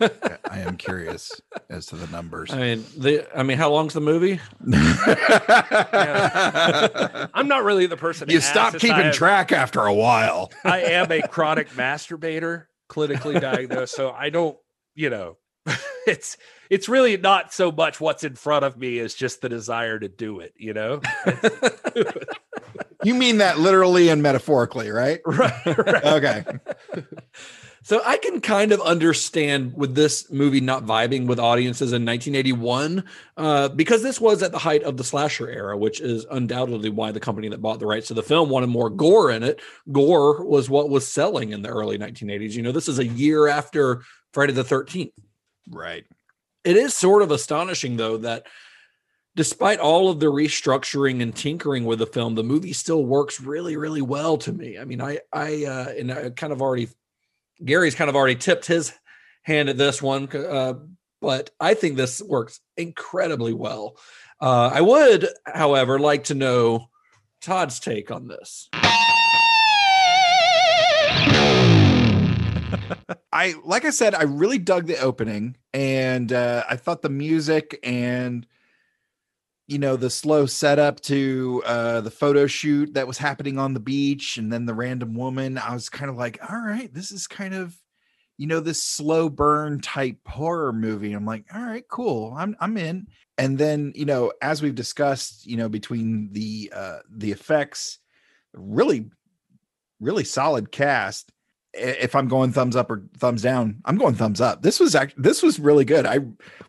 I- I am curious as to the numbers. I mean, the I mean, how long's the movie? I'm not really the person you stop keeping am- track after a while. I am a chronic masturbator, clinically diagnosed. So I don't, you know, it's it's really not so much what's in front of me as just the desire to do it, you know? You mean that literally and metaphorically, right? right, right. Okay. So I can kind of understand with this movie not vibing with audiences in 1981, uh, because this was at the height of the slasher era, which is undoubtedly why the company that bought the rights to the film wanted more gore in it. Gore was what was selling in the early 1980s. You know, this is a year after Friday the 13th. Right. It is sort of astonishing, though, that despite all of the restructuring and tinkering with the film, the movie still works really, really well to me. I mean, I, I, uh, and I kind of already, Gary's kind of already tipped his hand at this one, uh, but I think this works incredibly well. Uh, I would, however, like to know Todd's take on this. I like I said, I really dug the opening, and uh, I thought the music and you know the slow setup to uh, the photo shoot that was happening on the beach, and then the random woman. I was kind of like, all right, this is kind of you know this slow burn type horror movie. I'm like, all right, cool, I'm I'm in. And then you know, as we've discussed, you know, between the uh, the effects, really, really solid cast if I'm going thumbs up or thumbs down, I'm going thumbs up. This was actually this was really good. I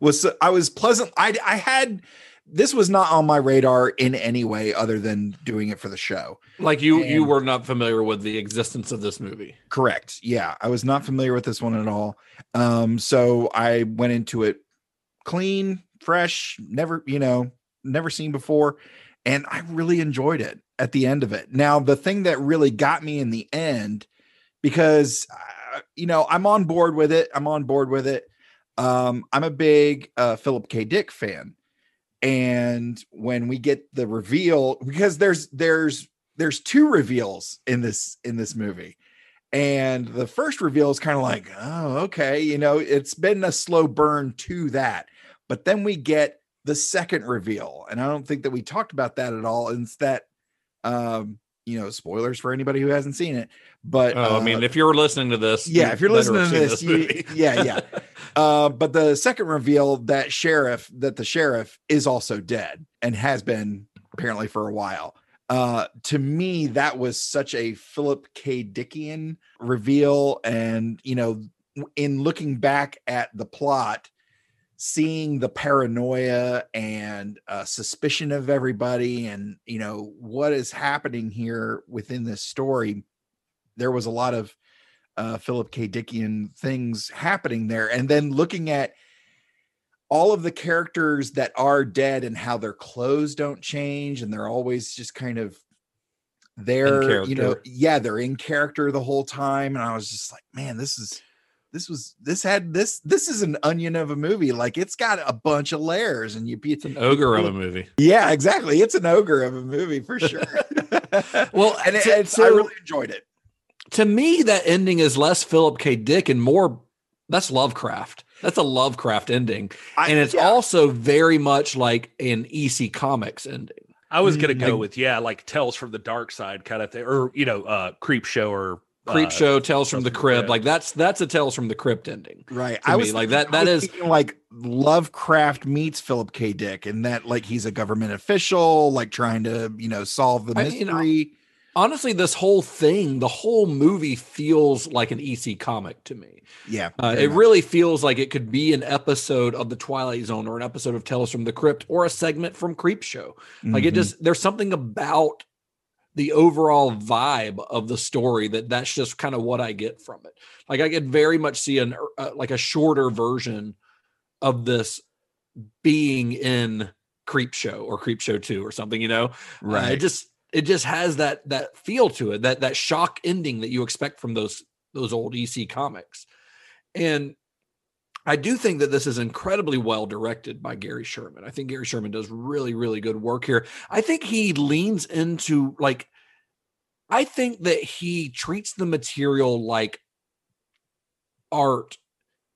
was I was pleasant. I I had this was not on my radar in any way other than doing it for the show. Like you, you were not familiar with the existence of this movie. Correct. Yeah, I was not familiar with this one at all. Um, so I went into it clean, fresh, never, you know, never seen before, and I really enjoyed it at the end of it. Now, the thing that really got me in the end, because uh, you know, I'm on board with it. I'm on board with it. Um, I'm a big uh, Philip K. Dick fan, and when we get the reveal, because there's there's there's two reveals in this in this movie and the first reveal is kind of like oh okay you know it's been a slow burn to that but then we get the second reveal and i don't think that we talked about that at all and it's that um you know spoilers for anybody who hasn't seen it but Oh, I uh, mean, if you're listening to this, yeah if you're listening to seen this, you- yeah yeah. Uh but the second reveal that sheriff that the sheriff is also dead and has been apparently for a while. Uh to me that was such a philip k. Dickian reveal and you know in looking back at the plot seeing the paranoia and uh, suspicion of everybody and you know what is happening here within this story there was a lot of uh, philip k. Dickian things happening there. And then looking at all of the characters that are dead and how their clothes don't change and they're always just kind of there you know yeah they're in character the whole time. And i was just like man this is this was this had this this is an onion of a movie like it's got a bunch of layers and you it's An ogre of a movie. yeah exactly it's an ogre of a movie for sure well, and it, to- it's, I really enjoyed it. to me, that ending is less Philip K. Dick and more that's Lovecraft. That's a Lovecraft ending, I- and it's yeah. also very much like an EC Comics ending. I was gonna Mm, go like- with yeah, like Tales from the Dark Side kind of thing, or you know, uh, Creep Show or Creep uh, Show, Tales from the Tales from Crypt, Crypt. like that's that's a Tales from the Crypt ending. Right. to I me. was like thinking- that. I That was is thinking, like Lovecraft meets Philip K. Dick, and that like he's a government official, like trying to you know solve the I- you know, mystery. honestly, this whole thing, the whole movie feels like an EC comic to me. yeah, Uh, it much. really feels like it could be an episode of the Twilight Zone or an episode of Tales from the Crypt or a segment from Creep Show. Like it Mhm. just there's something about the overall vibe of the story that that's just kind of what I get from it. Like I could very much see an uh, like a shorter version of this being in Creep Show or Creep Show 2 or something, you know. Uh, right. it just it just has that that feel to it, that that shock ending that you expect from those those old EC comics. And I do think that this is incredibly well directed by Gary Sherman. I think Gary Sherman does really, really good work here. I think he leans into like, I think that he treats the material like art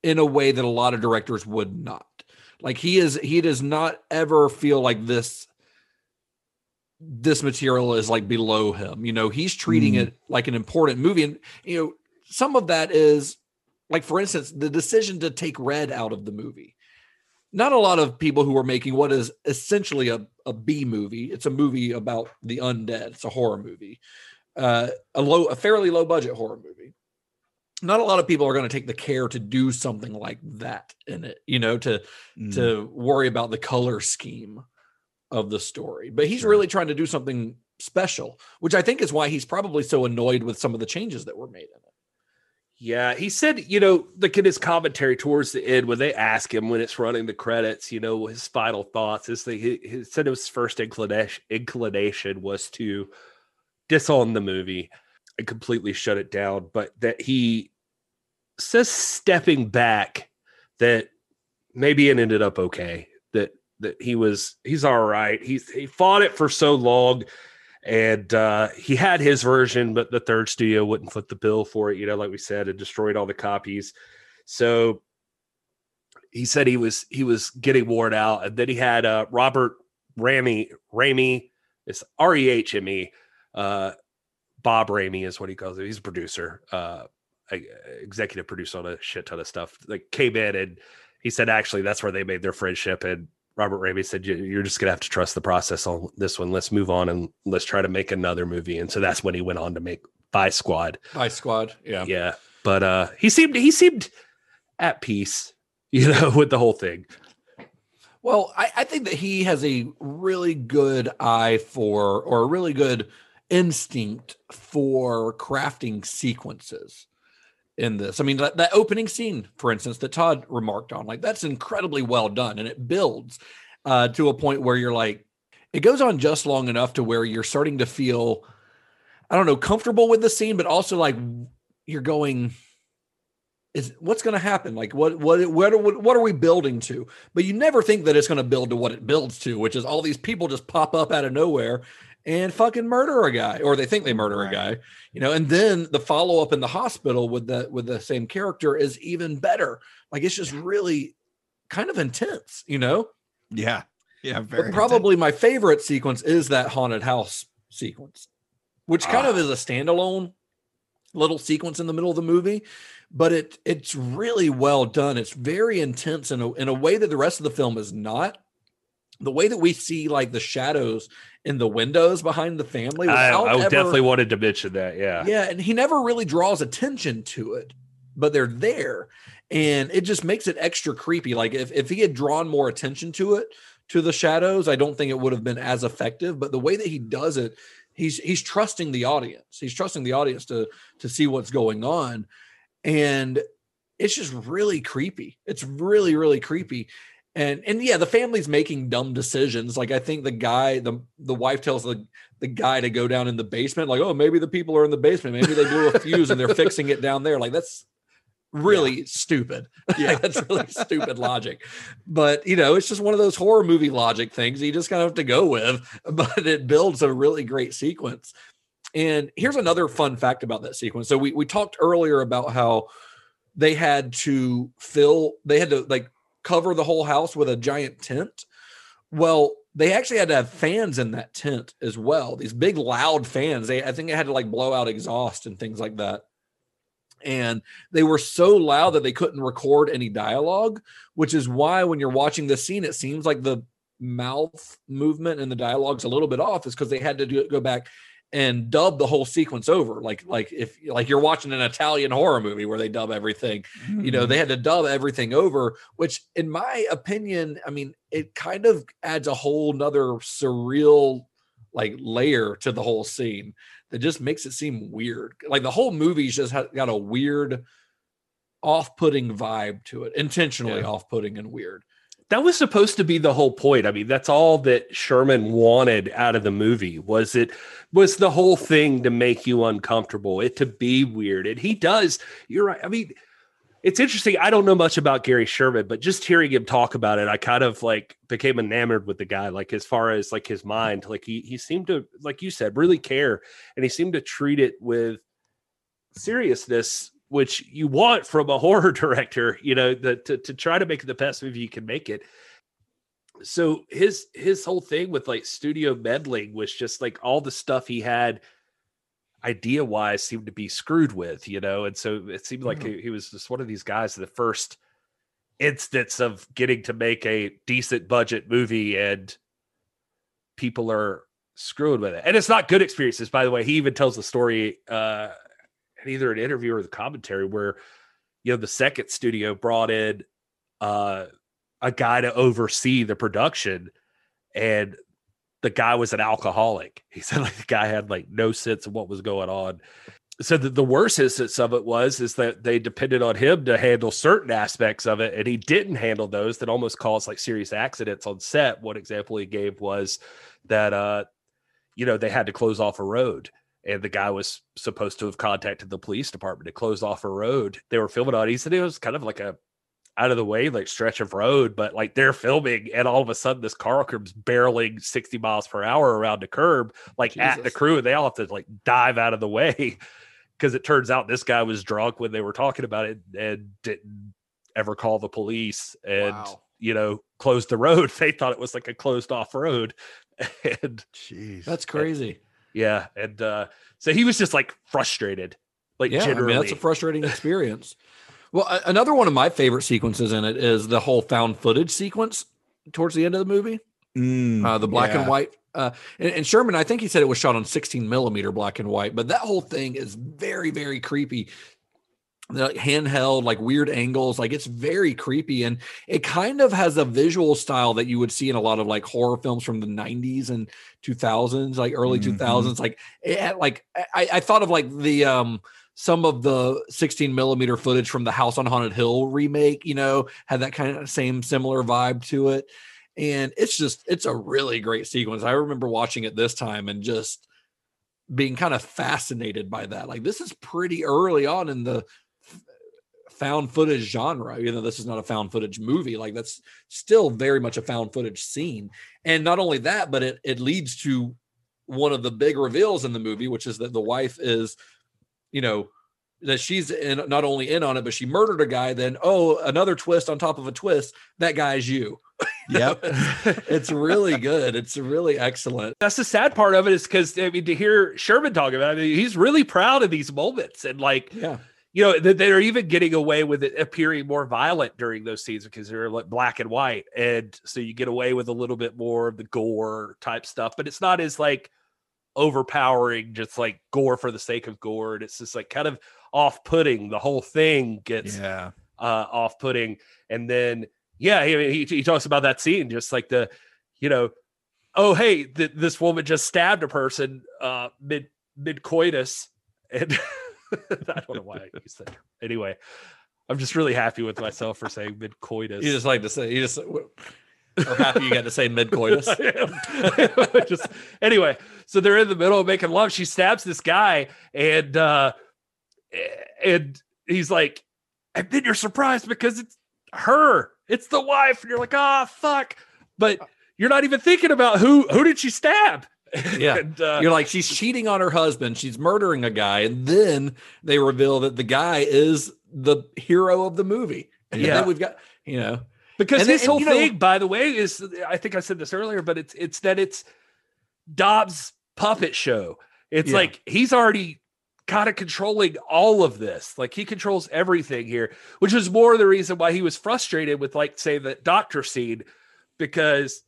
in a way that a lot of directors would not. Like he is, he does not ever feel like this this material is like below him. You know, he's treating Mm. it like an important movie. And, you know, some of that is like, for instance, the decision to take Red out of the movie. Not a lot of people who are making what is essentially a, a B movie. It's a movie about the undead. It's a horror movie, uh, a low, a fairly low budget horror movie. Not a lot of people are going to take the care to do something like that in it, you know, to Mm. to worry about the color scheme of the story. But he's Sure. really trying to do something special, which I think is why he's probably so annoyed with some of the changes that were made in it. Yeah, he said, you know, look at his commentary towards the end when they ask him when it's running the credits, you know, his final thoughts is that he, he said his first inclination inclination was to disown the movie and completely shut it down, but that he says stepping back that maybe it ended up okay. That that he was he's all right. He's he fought it for so long and uh, he had his version, but the third studio wouldn't foot the bill for it. You know, like we said, it destroyed all the copies. So he said he was he was getting worn out, and then he had uh, Robert Rehme Rehme, it's R E H M E, uh, Bob Rehme is what he calls it. He's a producer, uh, a- executive producer on a shit ton of stuff. Like came in and he said actually that's where they made their friendship and Robert Rehme said, "You- "You're just gonna have to trust the process on this one. Let's move on and let's try to make another movie." And so that's when he went on to make Vice Squad. Vice Squad, yeah. Yeah, but uh, he seemed he seemed at peace, you know, with the whole thing. Well, I, I think that he has a really good eye for, or a really good instinct for crafting sequences in this. I mean, that, that opening scene, for instance, that Todd remarked on, like that's incredibly well done, and it builds uh, to a point where you're like, it goes on just long enough to where you're starting to feel, I don't know, comfortable with the scene, but also like you're going, is what's going to happen? Like what what what what are we building to? But you never think that it's going to build to what it builds to, which is all these people just pop up out of nowhere and fucking murder a guy, or they think they murder a guy, you know. And then the follow up in the hospital with the with the same character is even better. Like it's just really kind of intense, you know. Yeah. Yeah. Very But probably my favorite sequence is that haunted house sequence, which kind of Ah. is a standalone little sequence in the middle of the movie, but it it's really well done. It's very intense in a in a way that the rest of the film is not. The way that we see like the shadows in the windows behind the family. I, I ever- definitely wanted to mention that. Yeah, yeah, and he never really draws attention to it, but they're there. And it just makes it extra creepy. Like if, if he had drawn more attention to it, to the shadows, I don't think it would have been as effective. But the way that he does it, he's he's trusting the audience. He's trusting the audience to to see what's going on. And it's just really creepy. It's really, really creepy. And and yeah, the family's making dumb decisions. Like I think the guy, the the wife tells the the guy to go down in the basement, like, oh, maybe the people are in the basement. Maybe they blew a fuse and they're fixing it down there. Like that's really stupid. Yeah, that's really stupid logic. But you know, it's just one of those horror movie logic things you just kind of have to go with. But it builds a really great sequence. And here's another fun fact about that sequence. So we we talked earlier about how they had to fill, they had to like cover the whole house with a giant tent. Well, they actually had to have fans in that tent as well. These big loud fans. They I think they had to like blow out exhaust and things like that. And they were so loud that they couldn't record any dialogue, which is why when you're watching the scene, it seems like the mouth movement and the dialogue's a little bit off, is because they had to do, go back and dub the whole sequence over like like if like you're watching an Italian horror movie where they dub everything mm. you know they had to dub everything over which in my opinion I mean it kind of adds a whole nother surreal like layer to the whole scene that just makes it seem weird like the whole movie's just got a weird off-putting vibe to it intentionally yeah. off-putting and weird that was supposed to be the whole point. I mean, that's all that Sherman wanted out of the movie. Was it was the whole thing to make you uncomfortable, it to be weird. And he does. You're right. I mean, it's interesting. I don't know much about Gary Sherman, but just hearing him talk about it, I kind of like became enamored with the guy. Like as far as like his mind, like he he seemed to, like you said, really care, and he seemed to treat it with seriousness which you want from a horror director, you know, the, to, to try to make it the best movie you can make it. So his his whole thing with like studio meddling was just like all the stuff he had idea wise seemed to be screwed with, you know, and so it seemed like mm-hmm. he, he was just one of these guys the first instance of getting to make a decent budget movie and people are screwed with it. And it's not good experiences, by the way. He even tells the story uh either an interview or the commentary where you know the second studio brought in uh, a guy to oversee the production and the guy was an alcoholic. He said like the guy had like no sense of what was going on. So the, the worst instance of it was is that they depended on him to handle certain aspects of it and he didn't handle those that almost caused like serious accidents on set. One example he gave was that uh you know they had to close off a road and the guy was supposed to have contacted the police department to close off a road they were filming on. He said it was kind of like a out of the way like stretch of road, but like they're filming, and all of a sudden this car comes barreling 60 miles per hour around the curb, like Jesus. at the crew, and they all have to like dive out of the way because it turns out this guy was drunk when they were talking about it and didn't ever call the police and wow. you know closed the road. They thought it was like a closed off road, and jeez, that's crazy. And, yeah, and uh, so he was just like frustrated. Like yeah, generally. I mean, that's a frustrating experience. well, another one of my favorite sequences in it is the whole found footage sequence towards the end of the movie. Mm, uh, the black yeah. and white. Uh, and, and, Sherman, I think he said it was shot on 16 millimeter black and white, but that whole thing is very, very creepy like handheld, like weird angles. Like it's very creepy. And it kind of has a visual style that you would see in a lot of like horror films from the 90s and 2000s, like early mm-hmm. 2000s. Like it had, like I, I thought of like the um some of the 16 millimeter footage from the House on Haunted Hill remake, you know, had that kind of same similar vibe to it. And it's just, it's a really great sequence. I remember watching it this time and just being kind of fascinated by that. Like, this is pretty early on in the found footage genre, even though this is not a found footage movie. Like that's still very much a found footage scene. And not only that, but it it leads to one of the big reveals in the movie, which is that the wife is, you know, that she's in not only in on it, but she murdered a guy. Then oh, another twist on top of a twist. That guy's you. Yep. it's really good. It's really excellent. That's the sad part of it is because I mean to hear Sherman talk about it, I mean, he's really proud of these moments and like yeah you know they're even getting away with it appearing more violent during those scenes because they're like black and white. And so you get away with a little bit more of the gore type stuff but it's not as like overpowering just like gore for the sake of gore. And it's just like kind of off-putting. The whole thing gets yeah. uh off-putting. And then yeah he, he, he talks about that scene just like the you know oh hey th- this woman just stabbed a person uh mid mid coitus and I don't know why I used that. Anyway, I'm just really happy with myself for saying mid coitus. You just like to say you just happy you got to say mid coitus. just anyway, so they're in the middle of making love. She stabs this guy, and uh and he's like, and then you're surprised because it's her, it's the wife, and you're like, ah, fuck. But you're not even thinking about who who did she stab. Yeah. And, uh, You're like, she's cheating on her husband. She's murdering a guy. And then they reveal that the guy is the hero of the movie. And Yeah. then we've got, you know, because And then- his and, whole you know- thing, by the way, is I think I said this earlier, but it's it's that it's Dobbs' puppet show. It's Yeah. like he's already kind of controlling all of this. Like he controls everything here, which is more the reason why he was frustrated with, like, say, the doctor scene, because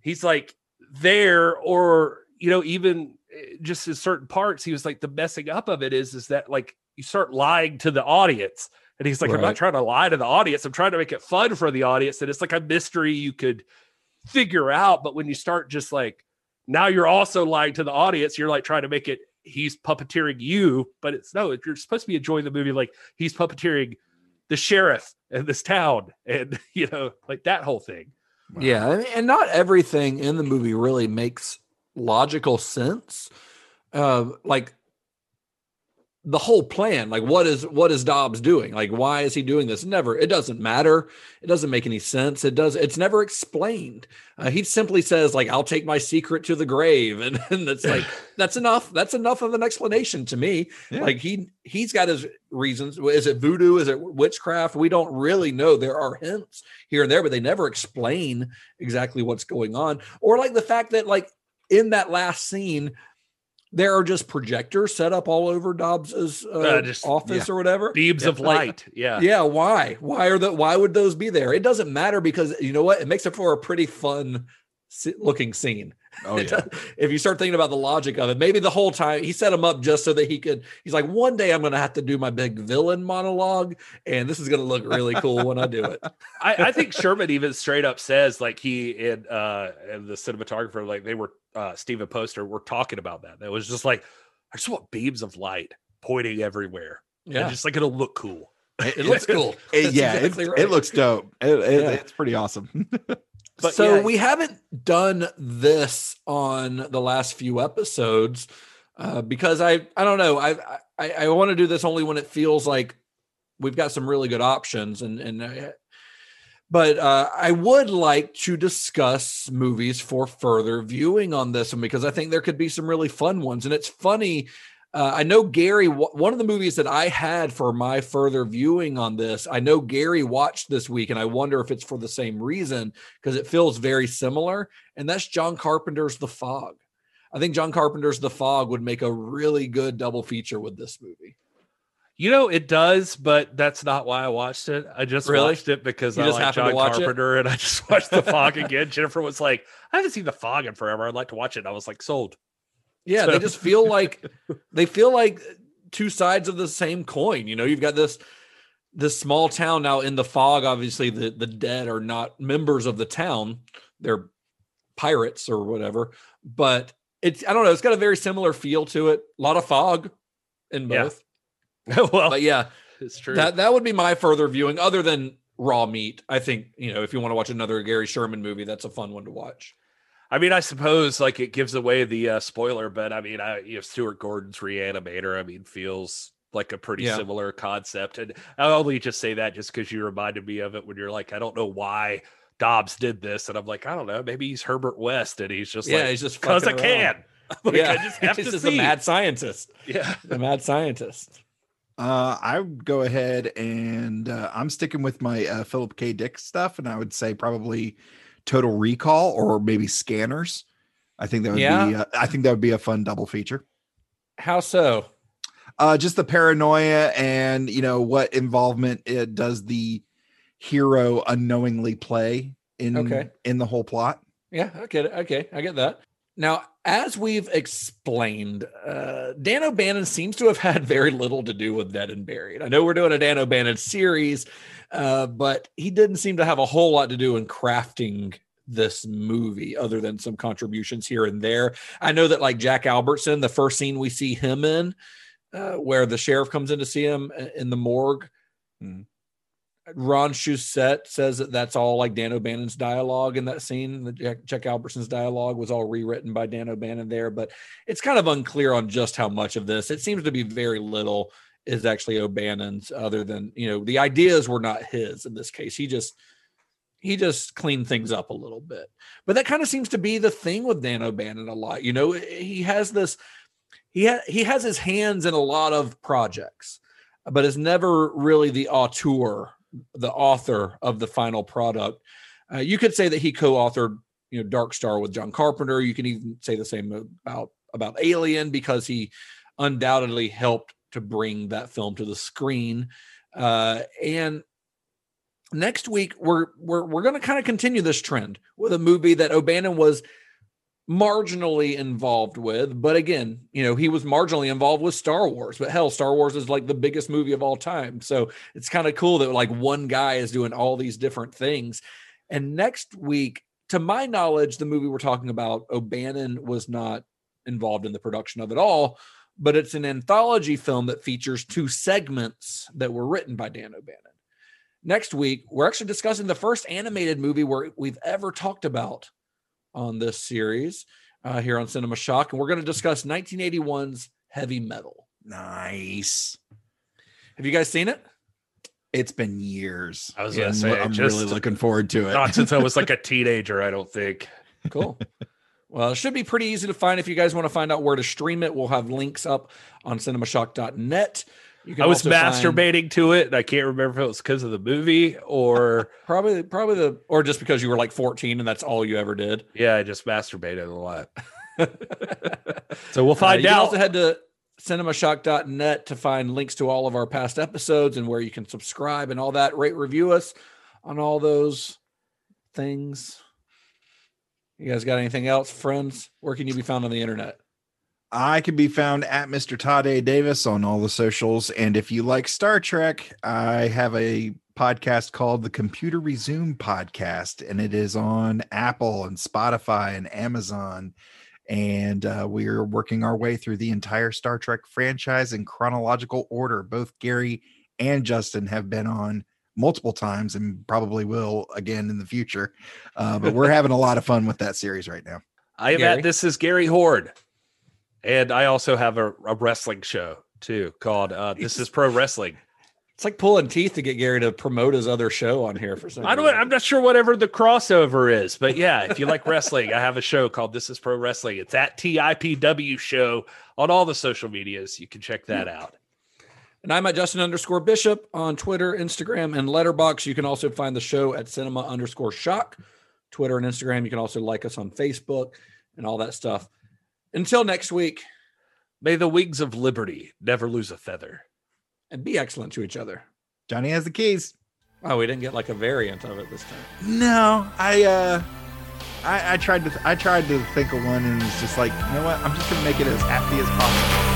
he's like there, or you know, even eh, just in certain parts, he was like the messing up of it is is that like you start lying to the audience. And he's like, I'm not trying to lie to the audience. I'm trying to make it fun for the audience. And it's like a mystery you could figure out. But when you start just like, now you're also lying to the audience, you're like trying to make it, he's puppeteering you. But it's no, you're supposed to be enjoying the movie like he's puppeteering the sheriff and this town. And, you know, like that whole thing. Yeah, and- and not everything in the movie really makes logical sense. Uh, like the whole plan, like what is what is Dobbs doing? Like why is he doing this? Never. It doesn't matter. It doesn't make any sense. It does. It's never explained. Uh, he simply says like I'll take my secret to the grave, and, and it's like that's enough. That's enough of an explanation to me. Yeah. Like he he's got his reasons. Is it voodoo? Is it witchcraft? We don't really know. There are hints here and there, but they never explain exactly what's going on. Or like the fact that like in that last scene, there are just projectors set up all over Dobbs's uh, Uh, just- office yeah. or whatever. Beams Yeah, of like, light. yeah. yeah, why? Why are the why would those be there? It doesn't matter because you know what? It makes it for a pretty fun looking scene. Oh yeah. if you start thinking about the logic of it, maybe the whole time he set him up just so that he could. He's like, one day I'm going to have to do my big villain monologue, and this is going to look really cool when I do it. I, I think Sherman even straight up says like he and uh and the cinematographer like they were uh Steven Poster were talking about that. That was just like I just want beams of light pointing everywhere. Yeah, Yeah, just like it'll look cool. it looks cool. It- yeah, exactly it, right. it looks dope. It, it- Yeah. It's pretty awesome. But so yeah. we haven't done this on the last few episodes uh, because I I don't know I I, I want to do this only when it feels like we've got some really good options and and I, but uh, I would like to discuss movies for further viewing on this one because I think there could be some really fun ones and it's funny. Uh, I know Gary. wh- One of the movies that I had for my further viewing on this, I know Gary watched this week, and I wonder if it's for the same reason because it feels very similar. And that's John Carpenter's The Fog. I think John Carpenter's The Fog would make a really good double feature with this movie. You know, it does, but that's not why I watched it. I just Really? watched it because You I like John watch it? Carpenter and I just watched The Fog again. Jennifer was like, I haven't seen The Fog in forever. I'd like to watch it. And I was like, sold. Yeah, So- they just feel like they feel like two sides of the same coin. You know, you've got this this small town now in the fog. Obviously, the the dead are not members of the town; they're pirates or whatever. But it's I don't know. It's got a very similar feel to it. A lot of fog in Yeah. both. well, But yeah, it's true. that that would be my further viewing. Other than Raw Meat, I think you know if you want to watch another Gary Sherman movie, that's a fun one to watch. I mean, I suppose like it gives away the uh, spoiler, but I mean, I you know, Stuart Gordon's Reanimator. I mean, feels like a pretty Yeah. similar concept, and I only just say that just because you reminded me of it when you're like, I don't know why Dobbs did this, and I'm like, I don't know, maybe he's Herbert West, and he's just Yeah, like, he's just because I around. can. Like, yeah, I just have he's to just see. a mad scientist. yeah, A mad scientist. Uh, I would go ahead and uh, I'm sticking with my uh, Philip K. Dick stuff, and I would say probably Total Recall or maybe Scanners. I think that would Yeah. be. Uh, I think that would be a fun double feature. How so? Uh, just the paranoia and you know what involvement it does the hero unknowingly play in Okay. in the whole plot. Yeah, I get it. Okay, I get that. Now, as we've explained, uh, Dan O'Bannon seems to have had very little to do with Dead and Buried. I know we're doing a Dan O'Bannon series, uh, but he didn't seem to have a whole lot to do in crafting this movie other than some contributions here and there. I know that, like Jack Albertson, the first scene we see him in, uh, where the sheriff comes in to see him uh, in the morgue. Hmm. Ron Shusett says that that's all like Dan O'Bannon's dialogue in that scene. The Jack, Jack Albertson's dialogue was all rewritten by Dan O'Bannon there, but it's kind of unclear on just how much of this. It seems to be very little. Is actually O'Bannon's. Other than you know, the ideas were not his in this case. He just he just cleaned things up a little bit. But that kind of seems to be the thing with Dan O'Bannon a lot. You know, he has this he ha- he has his hands in a lot of projects, but is never really the auteur, the author of the final product. Uh, you could say that he co-authored, you know, Dark Star with John Carpenter. You can even say the same about about Alien because he undoubtedly helped to bring that film to the screen. Uh, and next week we're we're we're going to kind of continue this trend with a movie that O'Bannon was marginally involved with but again you know he was marginally involved with star wars but hell star wars is like the biggest movie of all time. So it's kind of cool that like one guy is doing all these different things. And next week to my knowledge the movie we're talking about o'bannon was not involved in the production of it all but it's an anthology film that features two segments that were written by dan o'bannon next week we're actually discussing the first animated movie where we've ever talked about on this series uh, here on Cinema Shock, and we're going to discuss 1981's Heavy Metal. Nice. Have you guys seen it? It's been years. I was gonna say, I'm just- really looking forward to it. Not since I was like a teenager, I don't think. Cool. Well, it should be pretty easy to find. If you guys want to find out where to stream it, we'll have links up on cinemashock.net. You I was also find- masturbating to it, and I can't remember if it was because of the movie or probably probably the or just because you were like 14 and that's all you ever did. yeah, I just masturbated a lot. so we'll find Uh, out. also head to cinemashock.net to find links to all of our past episodes and where you can subscribe and all that. Rate, review us on all those things. You guys got anything else, friends? Where can you be found on the internet? I can be found at Mr. Todd A. Davis on all the socials. And if you like Star Trek, I have a podcast called the Computer Resume Podcast, and it is on Apple and Spotify and Amazon. And uh, we're working our way through the entire Star Trek franchise in chronological order. Both Gary and Justin have been on multiple times and probably will again in the future. Uh, but we're having a lot of fun with that series right now. I am Gary? at this is Gary Horde, and I also have a, a wrestling show too called uh, This is Pro Wrestling. It's like pulling teeth to get Gary to promote his other show on here for some I don't. reason. I'm not sure whatever the crossover is, but yeah, if you like wrestling, I have a show called This Is Pro Wrestling. It's at TIPW Show on all the social medias. You can check that out. And I'm at Justin underscore Bishop on Twitter, Instagram, and Letterboxd. You can also find the show at Cinema underscore Shock, Twitter and Instagram. You can also like us on Facebook and all that stuff. Until next week, May the wings of liberty never lose a feather. and be excellent to each other. Johnny has the keys. Oh, we didn't get like a variant of it this time. No, I uh I, I tried to I tried to think of one and it's just like, you know what? I'm just gonna make it as happy as possible.